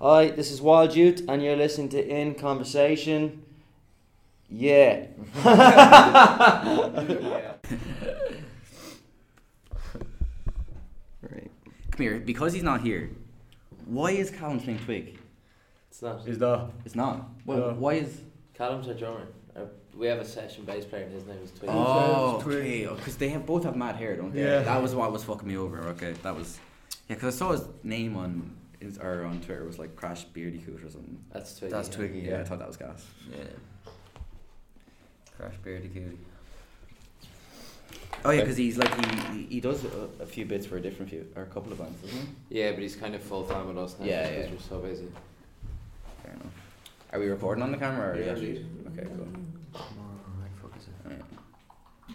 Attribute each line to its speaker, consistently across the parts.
Speaker 1: Hi, this is Wild Youth, and you're listening to In Conversation. Yeah.
Speaker 2: Right. Come here, because he's not here. Why is Callum playing Twig?
Speaker 3: It's not.
Speaker 4: Is that?
Speaker 2: It's not. Well,
Speaker 4: No.
Speaker 2: why is?
Speaker 3: Callum's our drummer. Uh, we have a session bass player and his name is Twig.
Speaker 2: Oh,
Speaker 4: Twig.
Speaker 2: okay. Because they have both have mad hair, don't they?
Speaker 4: Yeah.
Speaker 2: That was what was fucking me over. Okay, that was. Yeah, because I saw his name on his, or on Twitter was like Crash Beardy Coot or something.
Speaker 3: That's Twig.
Speaker 2: That's
Speaker 3: yeah.
Speaker 2: Twiggy. Yeah, I thought that was gas.
Speaker 3: Yeah.
Speaker 2: Crash Beardy Cootie. Oh yeah, because he's like he, he he does a, a few bits for a different few or a couple of bands, doesn't he?
Speaker 3: Yeah, but he's kind of full time with us now.
Speaker 2: Yeah,
Speaker 3: just
Speaker 2: yeah.
Speaker 3: 'cause We're so busy.
Speaker 2: Fair enough. Are we recording on the camera or
Speaker 3: Yeah,
Speaker 2: is that-
Speaker 3: indeed.
Speaker 2: Okay, cool. Alright.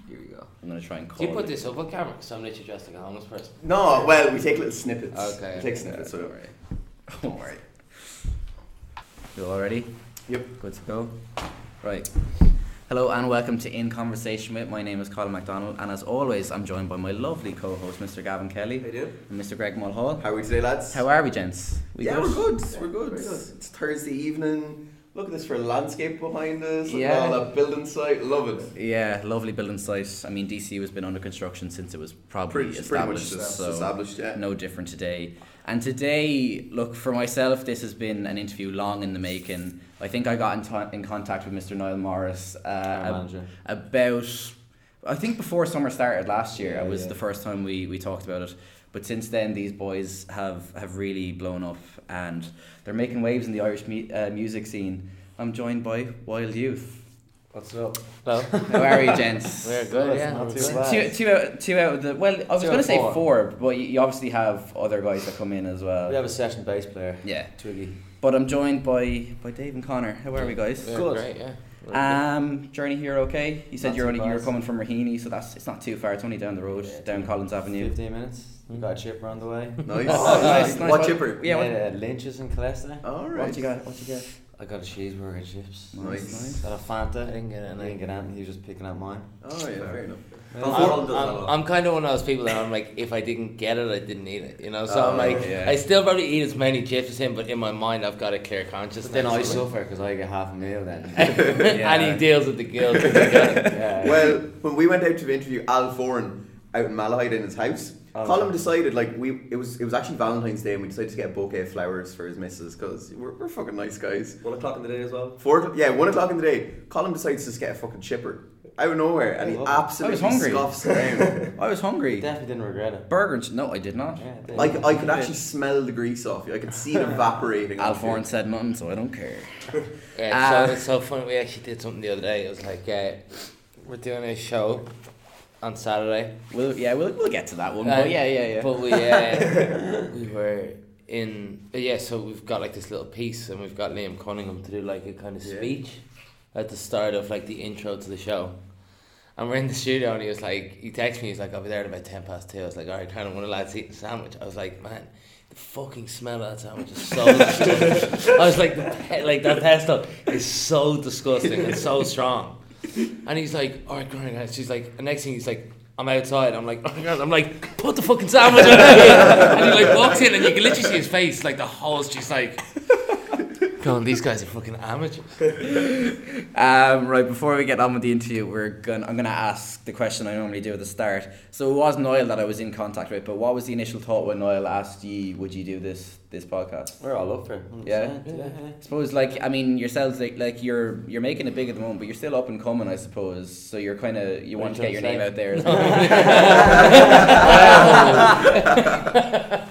Speaker 2: Here we go. I'm gonna try and call.
Speaker 3: Do you put
Speaker 2: it.
Speaker 3: this up on camera? Because I'm literally dressed like a homeless person.
Speaker 4: No, well, we take little snippets.
Speaker 3: Okay,
Speaker 4: We take
Speaker 3: okay.
Speaker 4: snippets. So
Speaker 2: Alright.
Speaker 4: don't.
Speaker 2: You all ready?
Speaker 4: Yep.
Speaker 2: Good to go. Right. Hello and welcome to In Conversation with. My name is Colin MacDonald, and as always, I'm joined by my lovely co-host, Mr. Gavin Kelly
Speaker 4: How do?
Speaker 2: and Mr. Greg Mulhall.
Speaker 4: How are we today, lads?
Speaker 2: How are we, gents? We
Speaker 4: yeah,
Speaker 2: good?
Speaker 4: we're good.
Speaker 3: Yeah,
Speaker 4: we're good.
Speaker 3: good.
Speaker 4: It's Thursday evening. Look at this for a landscape behind us.
Speaker 2: Yeah.
Speaker 4: all that building site. Love it.
Speaker 2: Yeah, lovely building site. I mean, DCU has been under construction since it was probably
Speaker 4: Pretty, pretty much
Speaker 2: established,
Speaker 4: just
Speaker 2: so
Speaker 4: established, yeah.
Speaker 2: no different today. And today, look for myself, this has been an interview long in the making. I think I got in, t- in contact with Mr. Niall Morris uh, ab- about, I think before summer started last year.
Speaker 1: Yeah,
Speaker 2: it was
Speaker 1: yeah.
Speaker 2: the first time we, we talked about it. But since then, these boys have, have really blown up and they're making waves in the Irish mu- uh, music scene. I'm joined by Wild Youth.
Speaker 1: What's up?
Speaker 3: Hello.
Speaker 2: How are you, gents?
Speaker 3: We're good, yeah.
Speaker 1: Not too bad.
Speaker 2: Two, two, out, two out of the. Well, I was going to say
Speaker 1: of
Speaker 2: four, but you, you obviously have other guys that come in as well.
Speaker 1: We have a session bass player,
Speaker 2: yeah,
Speaker 1: Twiggy.
Speaker 2: but I'm joined by by Dave and Connor. How are we, guys?
Speaker 3: We're
Speaker 1: Good.
Speaker 3: Great, yeah. We're good.
Speaker 2: Um, journey here, okay? You said
Speaker 1: Not
Speaker 2: you're
Speaker 1: too
Speaker 2: only you're coming from Raheny, so that's it's not too far. It's only down the road,
Speaker 1: Yeah,
Speaker 2: down Collins Avenue.
Speaker 1: 15 minutes. We got a chipper on the way.
Speaker 4: Nice.
Speaker 2: Oh, nice, nice.
Speaker 4: What
Speaker 2: What-
Speaker 4: chipper?
Speaker 2: Yeah, what-
Speaker 1: Made at Lynch's in Colester.
Speaker 4: All right.
Speaker 2: What you got? What you got?
Speaker 1: I got a cheeseburger and chips.
Speaker 4: Nice.
Speaker 1: Got a Fanta.
Speaker 3: I didn't get it,
Speaker 1: I didn't get anything. He was just picking out mine.
Speaker 4: Oh yeah, fair enough.
Speaker 3: I'm, I'm, I'm kind of one of those people that I'm like, if I didn't get it, I didn't eat it, you know. So
Speaker 4: Oh,
Speaker 3: I'm like,
Speaker 2: yeah.
Speaker 3: I still probably eat as many chips as him, but in my mind, I've got a clear conscience.
Speaker 1: But then I suffer because I get half a meal then.
Speaker 3: and he deals with the guilt.
Speaker 1: yeah.
Speaker 4: Well, when we went out to interview Al Foran out in Malahide in his house,
Speaker 1: Oh,
Speaker 4: Colin decided like we it was it was actually Valentine's Day and we decided to get a bouquet of flowers for his missus because we're, we're fucking nice guys.
Speaker 5: One o'clock in the day as well.
Speaker 4: Four yeah, one o'clock in the day. Colin decides to just get a fucking chipper out of nowhere and he
Speaker 1: I love it.
Speaker 4: absolutely
Speaker 2: I was hungry.
Speaker 4: scoffs around.
Speaker 2: I was hungry.
Speaker 1: Definitely didn't regret it.
Speaker 2: Burger. and No, I did not.
Speaker 1: Yeah, it
Speaker 4: like I could actually smell the grease off you. I could see it evaporating. off you.
Speaker 2: Al Foran said nothing, so I don't care.
Speaker 3: Yeah,
Speaker 2: Ah.
Speaker 3: so it's so funny. We actually did something the other day. It was like, uh, we're doing a show on Saturday.
Speaker 2: We'll yeah, we'll, we'll get to that one.
Speaker 3: Uh,
Speaker 2: but yeah, yeah, yeah.
Speaker 3: But we uh, we were in yeah. So we've got like this little piece, and we've got Liam Cunningham to do like a kind of
Speaker 4: Yeah.
Speaker 3: speech at the start of like the intro to the show. And we're in the studio, and he was like, he texted me. He's like, "I'll be there at about ten past two. I was like, "All right, kind of one of the lads eating a sandwich." I was like, "Man." The fucking smell of that sandwich is so. I was like, the like that pesto is so disgusting and so strong. And he's like, all right, great, guys. She's like, the next thing he's like, I'm outside. I'm like, oh my God. I'm like, put the fucking sandwich away. and he like walks in and you can literally see his face, like the hole's just like, going, these guys are fucking amateurs.
Speaker 2: Um, right before we get on with the interview, we're gonna I'm gonna ask the question I normally do at the start. So it was Niall that I was in contact with, but what was the initial thought when Niall asked you, would you do this this podcast?
Speaker 1: We're all up for it.
Speaker 2: Yeah?
Speaker 1: yeah, yeah.
Speaker 2: I suppose like I mean yourselves like like you're you're making it big at the moment, but you're still up and coming, I suppose. So you're kind of you
Speaker 1: What
Speaker 2: want to get your
Speaker 1: trying
Speaker 2: name out there. As well.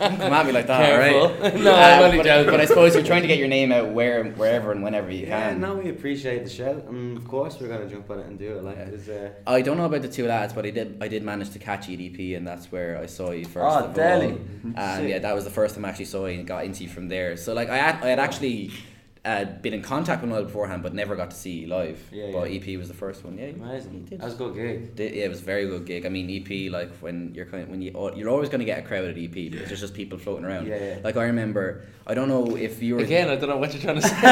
Speaker 2: Don't come at me like that,
Speaker 3: Careful.
Speaker 2: right?
Speaker 3: No, uh, I'm only
Speaker 2: but,
Speaker 3: joking.
Speaker 2: but I suppose you're trying to get your name out where wherever and whenever you can.
Speaker 1: Yeah,
Speaker 2: can.
Speaker 1: no, we appreciate the shout, and of course we're gonna jump on it and do it. Like,
Speaker 2: Yeah.
Speaker 1: it's, uh,
Speaker 2: I don't know about the two lads, but I did. I did manage to catch EDP, and that's where I saw you first.
Speaker 1: Oh,
Speaker 2: of
Speaker 1: Delhi.
Speaker 2: all. And yeah, that was the first time I actually saw you and got into from there. So like, I had, I had actually uh, been in contact with Noel beforehand, but never got to see you live.
Speaker 1: Yeah,
Speaker 2: but
Speaker 1: yeah.
Speaker 2: EP was the first one. Yeah, you- you
Speaker 1: amazing.
Speaker 2: did.
Speaker 1: That was a good gig.
Speaker 2: Did- yeah, it was a very good gig. I mean, EP like when you're kind of, when you you're always going to get a crowd at EP because there's just people floating around.
Speaker 1: Yeah, yeah.
Speaker 2: Like I remember, I don't know if you were
Speaker 3: Again, I don't know what you're trying to say.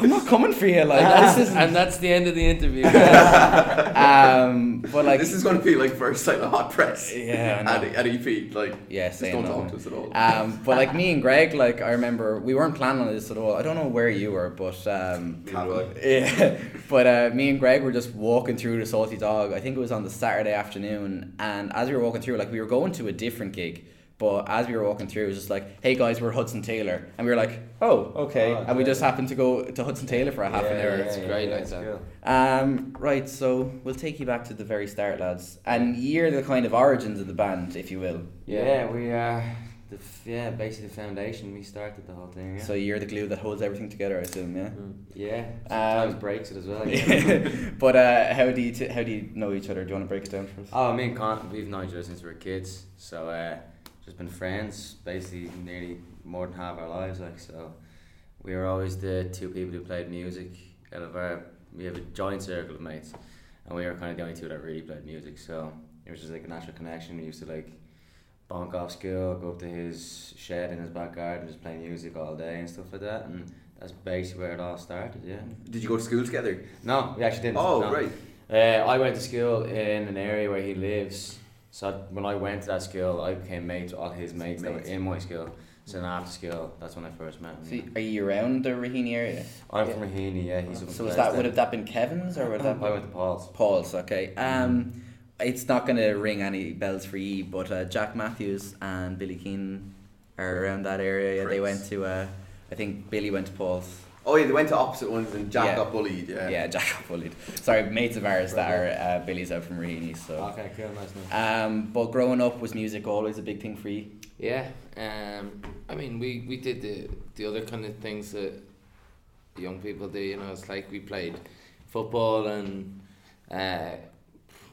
Speaker 2: I'm not coming for you. Like this is.
Speaker 3: and that's the end of the interview.
Speaker 2: Um, but like
Speaker 4: this is going to be like first time a hot press.
Speaker 2: Yeah, I.
Speaker 4: At, at EP, like
Speaker 2: Yeah,
Speaker 4: just don't
Speaker 2: no.
Speaker 4: talk to us at all.
Speaker 2: Um, but like me and Greg, like I remember we weren't planning on this at all. I don't know where you were, but um, yeah. But uh, me and Greg were just walking through the Salty Dog. I think it was on the Saturday afternoon, and as we were walking through, like we were going to a different gig. But as we were walking through, it was just like, "Hey guys, we're Hudson Taylor," and we were like, "Oh, okay."
Speaker 1: Oh,
Speaker 2: and we just happened to go to Hudson Taylor for a half an hour.
Speaker 1: yeah,
Speaker 3: It's
Speaker 1: yeah,
Speaker 3: great
Speaker 1: yeah,
Speaker 3: like
Speaker 1: it's
Speaker 3: that.
Speaker 1: cool.
Speaker 2: Um, right, so we'll take you back to the very start, lads, and you're the kind of origins of the band, if you will.
Speaker 1: Yeah, we uh, the f- yeah, basically the foundation. We started the whole thing. Yeah.
Speaker 2: So you're the glue that holds everything together, I assume, yeah.
Speaker 1: Mm, yeah, sometimes
Speaker 2: Um,
Speaker 1: breaks it as well. Yeah.
Speaker 2: but uh, how do you t- how do you know each other? Do you want to break it down for us?
Speaker 1: oh, me and Con, we've known each other since we were kids. So uh, just been friends basically nearly more than half our lives. Like so, we were always the two people who played music out of our. We have a joint circle of mates, and we were kind of the only two that really played music. So it was just like a natural connection. We used to like bonk off school, go up to his shed in his back garden, just play music all day and stuff like that. And that's basically where it all started. Yeah.
Speaker 4: Did you go to school together?
Speaker 1: No, we actually didn't.
Speaker 4: Oh,
Speaker 1: no.
Speaker 4: right.
Speaker 1: Uh, I went to school in an area where he lives. So when I went to that school, I became mates with all his mates, that were in my school. So then after school, that's when I first met him.
Speaker 2: So are you around the Raheny area?
Speaker 1: I'm from Raheny, yeah. He's
Speaker 2: So was that
Speaker 1: Leicester.
Speaker 2: would have that been Kevin's or would that
Speaker 1: I went to Paul's.
Speaker 2: Paul's? Okay. Um, it's not going to ring any bells for you, but uh, Jack Matthews and Billy Keane are around that area. Yeah, they went to. Uh, I think Billy went to Paul's.
Speaker 4: Oh yeah, they went to opposite ones and Jack
Speaker 2: Yeah.
Speaker 4: got bullied. Yeah.
Speaker 2: Yeah, Jack got bullied. Sorry, mates of ours that are uh, Billy's out from Raheny. So.
Speaker 1: Okay, cool, nice, nice.
Speaker 2: Um, but growing up was music always a big thing for you?
Speaker 3: Yeah, um, I mean, we, we did the the other kind of things that young people do. You know, it's like we played football and uh,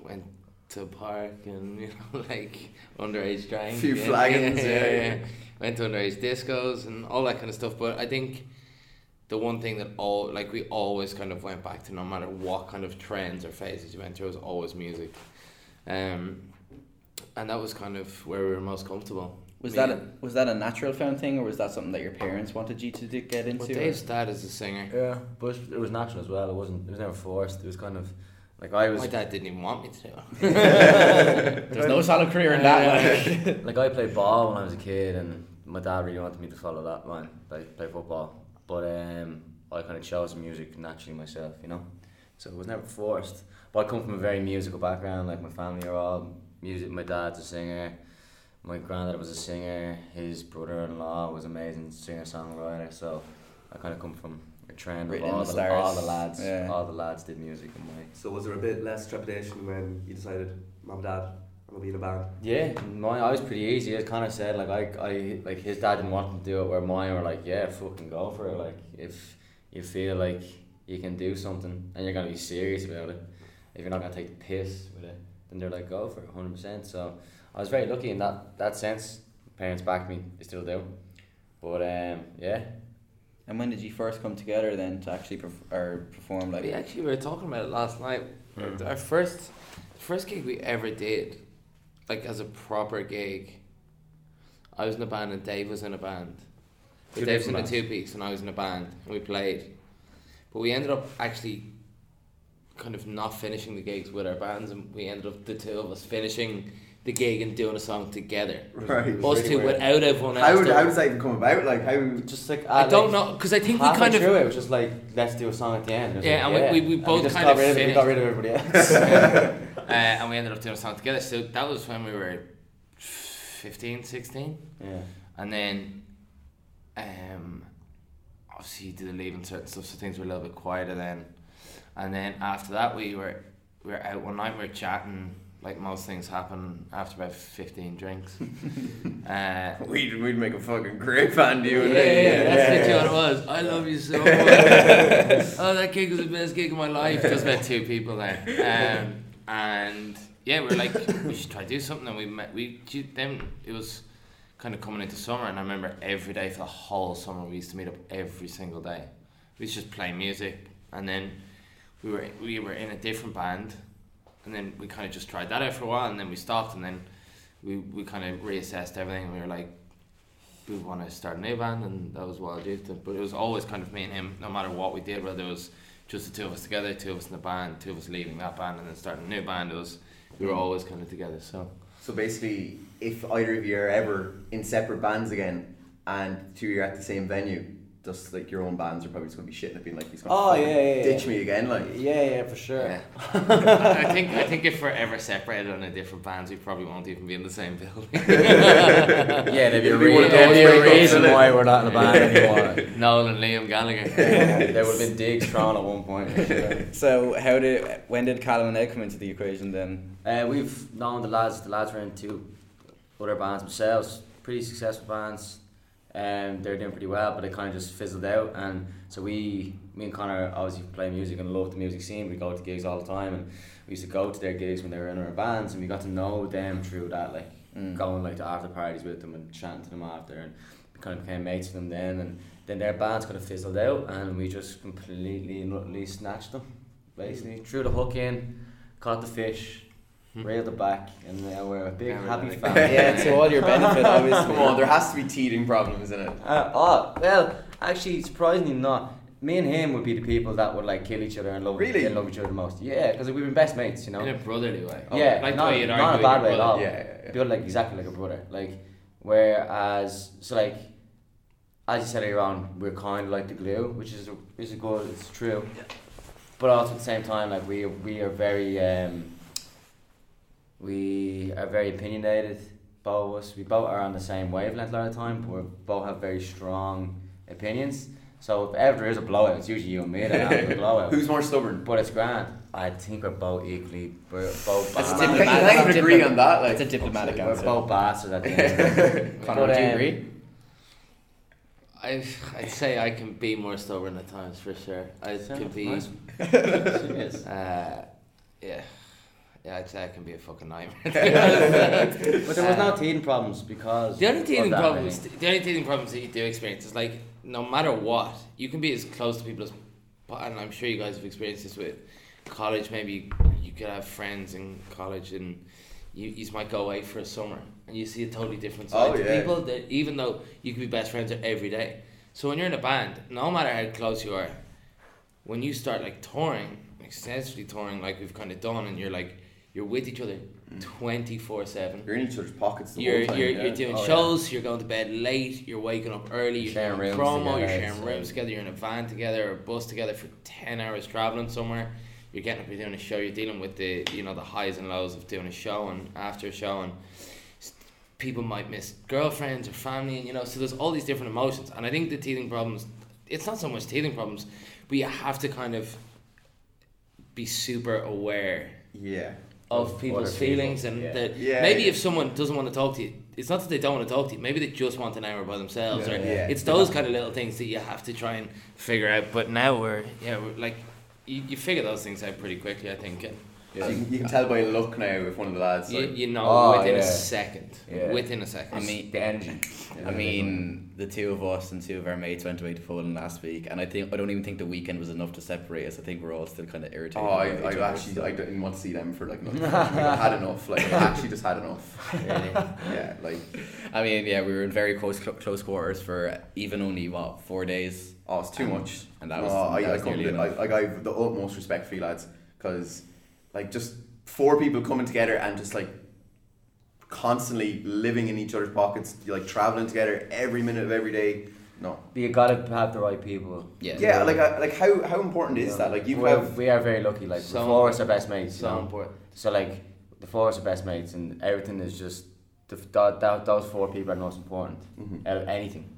Speaker 3: went to park and you know like underage drinking,
Speaker 4: Few
Speaker 3: yeah,
Speaker 4: flaggings,
Speaker 3: yeah,
Speaker 4: yeah,
Speaker 3: yeah,
Speaker 4: yeah.
Speaker 3: Went to underage discos and all that kind of stuff. But I think the one thing that all like we always kind of went back to, no matter what kind of trends or phases you went through, was always music. Um, and that was kind of where we were most comfortable.
Speaker 2: Was
Speaker 3: Me
Speaker 2: that a, was that a natural found thing, or was that something that your parents wanted you to do, get into?
Speaker 3: Well,
Speaker 2: or-
Speaker 3: Dave's dad is a singer.
Speaker 1: Yeah, but it was natural as well. It wasn't. It was never forced. It was kind of like I was.
Speaker 3: My dad didn't even want me to do it.
Speaker 2: There's no solid career in that. Like.
Speaker 1: like I played ball when I was a kid, and my dad really wanted me to follow that line, like play football. But um, I kind of chose music naturally myself, you know. So it was never forced. But I come from a very musical background. Like my family are all music. My dad's a singer. My granddad was a singer. His brother-in-law was amazing singer songwriter. So I kind of come from a trend
Speaker 2: Written
Speaker 1: of all
Speaker 2: the
Speaker 1: the, all the lads.
Speaker 2: Yeah.
Speaker 1: All the lads did music in my
Speaker 5: So was there a bit less trepidation when you decided, mom, and dad, I'm gonna be in a band?
Speaker 1: Yeah, mine. I was pretty easy. As of said, like I, I, like his dad didn't want him to do it. Where mine were like, yeah, fucking go for it. Like if you feel like you can do something and you're gonna be serious about it, if you're not gonna take the piss with it, then they're like, go for it, hundred percent. So I was very lucky in that that sense. Parents backed me. They still do. But um, yeah,
Speaker 2: And when did you first come together then to actually perf- or perform like?
Speaker 3: we actually were talking about it last night.
Speaker 1: Mm.
Speaker 3: Our first, first gig we ever did, like as a proper gig. I was in a band and Dave was in a band. But
Speaker 1: Two
Speaker 3: Dave's in
Speaker 1: different
Speaker 3: a two piece and I was in a band and we played. But we ended up actually kind of not finishing the gigs with our bands and we ended up the two of us finishing the gig and doing a song together.
Speaker 4: Right.
Speaker 3: Us
Speaker 1: really
Speaker 3: two
Speaker 1: weird.
Speaker 3: without everyone else.
Speaker 4: How,
Speaker 3: doing-
Speaker 4: how does that even come about? Like how?
Speaker 1: just like
Speaker 3: I
Speaker 1: uh,
Speaker 3: don't
Speaker 1: like,
Speaker 3: know because I think we kind of
Speaker 1: through it was just like let's do a song at the end.
Speaker 3: Yeah,
Speaker 1: like,
Speaker 3: and we- we- we
Speaker 1: And
Speaker 3: both
Speaker 1: just
Speaker 3: kind
Speaker 1: got
Speaker 3: of
Speaker 1: rid of, we got rid of everybody else.
Speaker 3: uh, and we ended up doing a song together. So that was when we were 15, 16.
Speaker 1: yeah.
Speaker 3: And then, um, obviously, you did the leaving certain stuff, so things were a little bit quieter then. And then after that, we were we were out one night, we were chatting. Like most things happen after about fifteen drinks. uh,
Speaker 4: We'd, we'd make a fucking great band, you
Speaker 3: yeah,
Speaker 4: and
Speaker 3: yeah,
Speaker 4: me.
Speaker 3: yeah, that's literally what it was. I love you so much. oh, that gig was the best gig of my life. Just about two people there, um, and yeah, we were like, we should try to do something. And we met. We then it was kind of coming into summer, and I remember every day for the whole summer we used to meet up every single day. We used to just play music, and then we were we were in a different band, and then we kind of just tried that out for a while, and then we stopped, and then we we kind of reassessed everything, and we were like, we want to start a new band, and that was Wild Youth. But it was always kind of me and him, no matter what we did, whether it was just the two of us together, two of us in the band, two of us leaving that band, and then starting a new band. It was we were always kind of together. So
Speaker 4: So basically, if either of you are ever in separate bands again, and two of you are at the same venue, just like your own bands are probably just gonna be shitting at being like he's gonna
Speaker 2: Oh,
Speaker 4: fucking
Speaker 2: yeah, yeah, yeah.
Speaker 4: ditch me again, like.
Speaker 2: Yeah, yeah, for sure.
Speaker 3: yeah, I think I think if we're ever separated on a different bands, we probably won't even be in the same building.
Speaker 1: Yeah, there'd be a,
Speaker 4: It'd be
Speaker 1: re- there'd be a reason why we're not in a band anymore.
Speaker 3: Noel and Liam Gallagher.
Speaker 1: there would have been digs thrown at one point. sure.
Speaker 2: So how did when did Callum and Ed come into the equation then?
Speaker 1: Uh, we've known the lads. The lads were in two other bands themselves, pretty successful bands. Um, they're doing pretty well, but it kind of just fizzled out. And so we, me and Connor, obviously play music and love the music scene. We go to gigs all the time, and we used to go to their gigs when they were in our bands, and we got to know them through that, like
Speaker 2: Mm.
Speaker 1: going like to after parties with them and chatting to them after, and we kind of became mates with them then. And then their bands kind of fizzled out, and we just completely and utterly snatched them, basically threw the hook in, caught the fish railed it back, and now we're a big
Speaker 3: Yeah,
Speaker 1: happy
Speaker 3: like-
Speaker 1: family.
Speaker 2: yeah, to all your benefit, obviously.
Speaker 4: Come on, there has to be teething problems in it.
Speaker 1: Uh, oh well, actually, surprisingly not. Me and him would be the people that would like kill each other and love
Speaker 4: Really?
Speaker 1: and love each other the most. Yeah, because we've been best mates, you know.
Speaker 3: In a brotherly way.
Speaker 1: yeah,
Speaker 3: like the
Speaker 1: not,
Speaker 3: way you'd
Speaker 1: not
Speaker 3: argue
Speaker 1: a bad
Speaker 3: with
Speaker 1: way
Speaker 3: your
Speaker 1: at all.
Speaker 4: Yeah, yeah, yeah.
Speaker 1: Feel like exactly like a brother. Like, whereas so like, as you said earlier on, we're kind of like the glue, which is is a good. It's true. But also at the same time, like we we are very um, we are very opinionated. Both of us, we both are on the same wavelength a lot of the time. But we both have very strong opinions. So if ever there is a blowout, it's usually you and me that have the blowout.
Speaker 4: Who's more stubborn?
Speaker 1: But it's grand. I think we're both equally. We're both.
Speaker 2: That's a
Speaker 1: bastards.
Speaker 4: You can't even agree on that. Like,
Speaker 2: It's a diplomatic answer.
Speaker 1: We're
Speaker 2: answer.
Speaker 1: both bastards at the end.
Speaker 2: Connor,
Speaker 1: But,
Speaker 2: do you
Speaker 1: um,
Speaker 2: agree?
Speaker 3: I I'd say I can be more stubborn at times for sure. I
Speaker 1: Sounds
Speaker 3: could be.
Speaker 1: nice.
Speaker 3: Uh, yeah. Yeah, I'd say I can be a fucking nightmare.
Speaker 1: But there was no um, teething problems because
Speaker 3: The only
Speaker 1: of
Speaker 3: teething
Speaker 1: that,
Speaker 3: problems,
Speaker 1: really.
Speaker 3: the only teething problems that you do experience is like no matter what, you can be as close to people as, and I'm sure you guys have experienced this with college. Maybe you could have friends in college, and you you might go away for a summer, and you see a totally different side
Speaker 4: Oh,
Speaker 3: to
Speaker 4: yeah.
Speaker 3: people. That even though you could be best friends every day, so when you're in a band, no matter how close you are, when you start like touring, extensively touring, like we've kind of done, and you're like you're with each other mm. twenty four seven.
Speaker 4: You're in each other's pockets the
Speaker 3: You're,
Speaker 4: whole time.
Speaker 3: you're,
Speaker 4: yeah.
Speaker 3: you're doing
Speaker 1: Oh, yeah.
Speaker 3: shows, you're going to bed late, you're waking up early, you're
Speaker 1: Sharing
Speaker 3: doing
Speaker 1: rooms
Speaker 3: promo, you're
Speaker 1: together,
Speaker 3: sharing
Speaker 1: it's,
Speaker 3: rooms together, you're in a van together or a bus together for 10 hours traveling somewhere. You're getting up, you're doing a show, you're dealing with the you know the highs and lows of doing a show and after a show and people might miss girlfriends or family and you know so there's all these different emotions and I think the teething problems it's not so much teething problems but you have to kind of be super aware
Speaker 4: yeah.
Speaker 3: Of
Speaker 1: Of
Speaker 3: people's
Speaker 1: other people,
Speaker 3: feelings and
Speaker 1: yeah.
Speaker 3: that
Speaker 4: Yeah,
Speaker 3: maybe
Speaker 4: yeah.
Speaker 3: if someone doesn't want to talk to you it's not that they don't want to talk to you maybe they just want an hour by themselves
Speaker 4: Yeah.
Speaker 3: or
Speaker 4: Yeah.
Speaker 3: it's those kind of little things that you have to try and figure out but now we're yeah we're like you, you figure those things out pretty quickly I think and
Speaker 4: So you, can, you can tell by a look now if one of the lads.
Speaker 3: you,
Speaker 4: Like,
Speaker 3: you know
Speaker 1: Oh,
Speaker 3: within a second
Speaker 1: Yeah.
Speaker 3: within a second
Speaker 2: I mean,
Speaker 1: the energy.
Speaker 2: I mean, the two of us and two of our mates went away to Poland last week, and I think I don't even think the weekend was enough to separate us. I think we're all still kind of irritated.
Speaker 4: oh, I, I
Speaker 2: other,
Speaker 4: actually
Speaker 2: so-
Speaker 4: I didn't want to see them for like nothing. Like, I had enough. Like I actually just had enough. Yeah, like
Speaker 2: I mean, yeah, we were in very close cl- close quarters for even only what four days,
Speaker 4: oh, it's too
Speaker 2: Um,
Speaker 4: much.
Speaker 2: and that was
Speaker 4: Oh, I,
Speaker 2: that
Speaker 4: I,
Speaker 2: was
Speaker 4: couldn't
Speaker 2: nearly
Speaker 4: do- I,
Speaker 2: enough.
Speaker 4: like, I have the utmost respect for you lads because like just four people coming together and just like constantly living in each other's pockets, like traveling together every minute of every day. No.
Speaker 1: But you gotta have the right people.
Speaker 2: Yeah.
Speaker 4: Yeah, like I, like how how important is that? Like you
Speaker 1: we
Speaker 4: have
Speaker 1: we are very lucky. Like
Speaker 3: So
Speaker 1: the four of us are best mates. you
Speaker 3: so
Speaker 1: know?
Speaker 3: important
Speaker 1: So like the four of us are best mates, and everything is just the, that, that those four people are the most important
Speaker 4: Mhm.
Speaker 1: out of anything.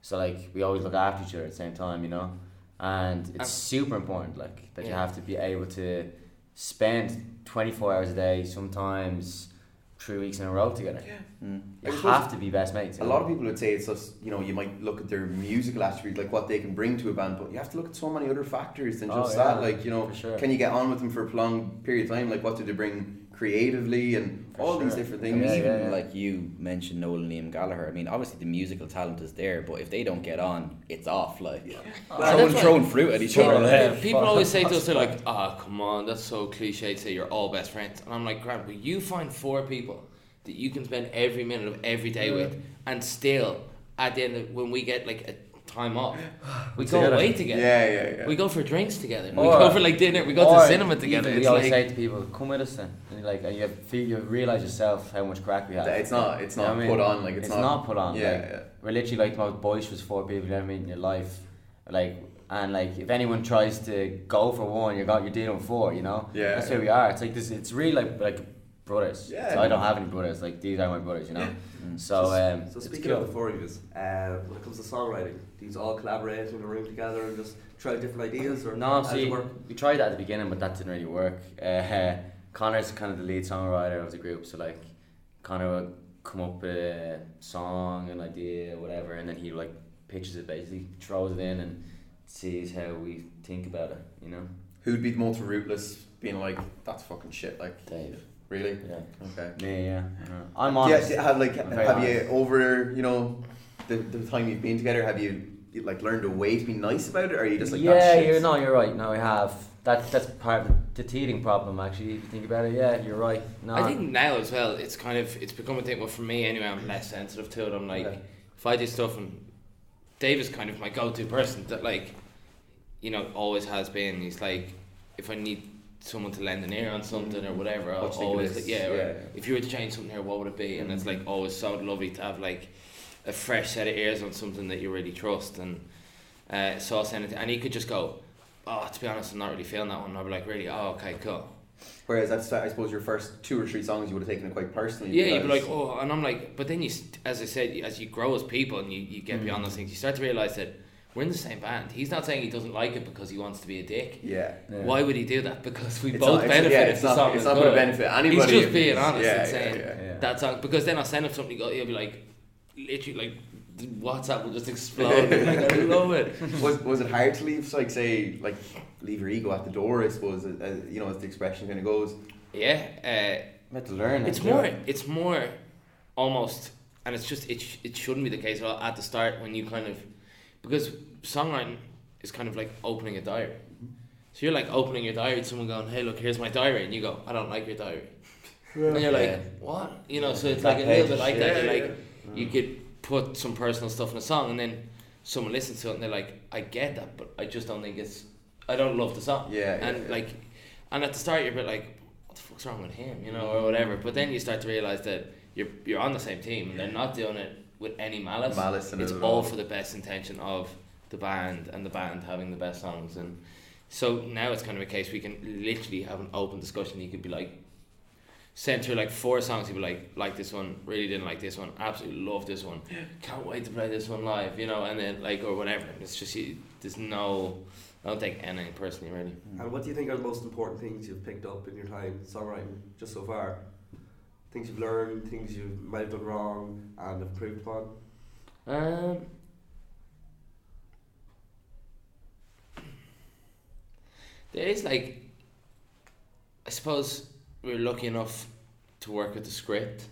Speaker 1: So like we always look after each other at the same time, you know, and it's
Speaker 3: And-
Speaker 1: super important. Like that you have to be able to spend twenty four hours a day, sometimes three weeks in a row together.
Speaker 2: Mm.
Speaker 1: You have to be best mates.
Speaker 4: A
Speaker 1: know?
Speaker 4: lot of people would say it's just you know you might look at their musical attributes like what they can bring to a band, but you have to look at so many other factors than
Speaker 1: Oh,
Speaker 4: just
Speaker 1: yeah,
Speaker 4: that. Like you know,
Speaker 1: sure.
Speaker 4: can you get on with them for a prolonged period of time? Like what do they bring creatively and
Speaker 1: For
Speaker 4: all these
Speaker 1: sure.
Speaker 4: different
Speaker 2: I
Speaker 4: things.
Speaker 2: mean,
Speaker 1: Yeah,
Speaker 2: even
Speaker 1: yeah, yeah.
Speaker 2: like you mentioned Noel and Liam Gallagher. I mean, obviously the musical talent is there, but if they don't get on, it's off. Like
Speaker 3: Well,
Speaker 2: someone
Speaker 3: that's why-
Speaker 2: throwing fruit at each other.
Speaker 1: yeah.
Speaker 2: Like.
Speaker 3: People
Speaker 1: fuck.
Speaker 3: always say to us, they're like, "Ah, come on, that's so cliche to say you're all best friends." And I'm like, "Grant, but you find four people that you can spend every minute of every day with, and still at the end of when we get like a time off, we go
Speaker 1: Together.
Speaker 3: away together.
Speaker 4: Yeah, yeah, yeah.
Speaker 3: We go for drinks together. we go for like dinner. We go
Speaker 1: Or
Speaker 3: to cinema together.
Speaker 1: we always
Speaker 3: like,
Speaker 1: say to people, "Come with us then." And like, and you feel you realize yourself how much crack we have.
Speaker 4: It's not. It's
Speaker 1: You know
Speaker 4: not
Speaker 1: I mean?
Speaker 4: put on. Like it's,
Speaker 1: It's not put on,
Speaker 4: Yeah,
Speaker 1: like-
Speaker 4: yeah.
Speaker 1: We're literally like the most boisterous four people you ever meet in your life. Like, and like, if anyone tries to go for one, you got you're dealing with four. You know.
Speaker 4: Yeah.
Speaker 1: That's where we are. It's like this. It's really like like brothers.
Speaker 4: Yeah.
Speaker 1: So I don't have any brothers. Like these are my brothers. You know. So um.
Speaker 5: So speaking
Speaker 1: cool.
Speaker 5: of the four of you, uh, when it comes to songwriting, do you all collaborate in a room together and just try different ideas, or
Speaker 1: No, see,
Speaker 5: work?
Speaker 1: we tried that at the beginning, but that didn't really work. Uh, Connor's kind of the lead songwriter of the group, so like, Connor would come up with a song, an idea, whatever, and then he like pitches it basically, throws it in, and sees how we think about it. You know,
Speaker 4: Who'd be the most rootless, being like, "That's fucking shit." Like,
Speaker 1: Dave.
Speaker 4: Really?
Speaker 1: Yeah.
Speaker 4: Okay.
Speaker 1: Me, yeah. yeah. I'm honest.
Speaker 4: Yeah, have like
Speaker 1: I'm
Speaker 4: have you
Speaker 1: honest.
Speaker 4: over you know the, the time you've been together have you, you like learned a way to be nice about it or are you just like
Speaker 1: yeah,
Speaker 4: oh, that
Speaker 1: you're no, you're right. No, I have. That that's part of the teething problem. Actually, if you think about it, yeah, you're right. No,
Speaker 3: I think now as well, it's kind of it's become a thing. Well, for me anyway, I'm less sensitive to it. I'm like,
Speaker 4: Okay.
Speaker 3: if I do stuff, and Dave is kind of my go-to person that like, you know, always has been. He's like, if I need someone to lend an ear on something or mm. whatever, I'll
Speaker 4: What do you think of
Speaker 3: always
Speaker 4: this?
Speaker 3: yeah,
Speaker 4: Yeah.
Speaker 3: If you were to change something here, what would it be? And it's mm. like always so lovely to have like a fresh set of ears on something that you really trust. And uh, so send it, to, and he could just go, oh, to be honest, I'm not really feeling that one. I'll be like, really? Oh, okay, cool.
Speaker 4: Whereas that's I suppose your first two or three songs you would have taken it quite personally.
Speaker 3: Yeah, you'd be like, oh, and I'm like, but then you, as I said, as you grow as people and you, you get mm. beyond those things, you start to realize that we're in the same band. He's not saying he doesn't like it because he wants to be a dick.
Speaker 4: yeah.
Speaker 1: Yeah.
Speaker 3: Why would he do that? Because we
Speaker 4: It's
Speaker 3: both
Speaker 4: not-
Speaker 3: benefit
Speaker 4: yeah,
Speaker 3: if
Speaker 4: it's
Speaker 3: the
Speaker 4: not,
Speaker 3: song
Speaker 4: it's not going to benefit anybody.
Speaker 3: He's just
Speaker 4: if-
Speaker 3: being honest
Speaker 4: yeah,
Speaker 3: and saying
Speaker 4: yeah.
Speaker 1: Yeah.
Speaker 3: that song because then I'll send him something. He'll be like, literally like, WhatsApp will just explode. like I love it.
Speaker 4: was was it hard to leave so like say like leave your ego at the door I suppose as, as, you know as the expression kind of goes
Speaker 3: Yeah, uh,
Speaker 1: You have to learn.
Speaker 3: it's
Speaker 1: it, know.
Speaker 3: more. It's more, almost, and it's just it. Sh- it shouldn't be the case at all at the start when you kind of, because songwriting is kind of like opening a diary. So you're like opening your diary to someone going, "Hey, look, here's my diary," and you go, "I don't like your diary," and you're like,
Speaker 1: Yeah.
Speaker 3: "What?" You know. So it's
Speaker 1: Back
Speaker 3: like a little bit like that.
Speaker 4: Yeah,
Speaker 3: You're
Speaker 4: yeah,
Speaker 3: like, you could put some personal stuff in a song, and then someone listens to it, and they're like, "I get that, but I just don't think it's. I don't love the song."
Speaker 4: yeah, yeah,
Speaker 3: and
Speaker 4: yeah.
Speaker 3: like and at the start you're a bit like what the fuck's wrong with him you know or whatever but then you start to realize that you're you're on the same team and they're not doing it with any malice,
Speaker 4: malice
Speaker 3: it's
Speaker 4: it
Speaker 3: all for the best intention of the band and the band having the best songs. And so now it's kind of a case we can literally have an open discussion. You could be like sent through like four songs you'd be like like this one really didn't like this one absolutely love this one. Can't wait to play this one live you know and then like or whatever. It's just you, there's no I don't take anything personally really.
Speaker 5: And what do you think are the most important things you've picked up in your time songwriting just so far? Things you've learned, things you might have done wrong and improved upon.
Speaker 3: Um, there is like, I suppose we were lucky enough to work with the script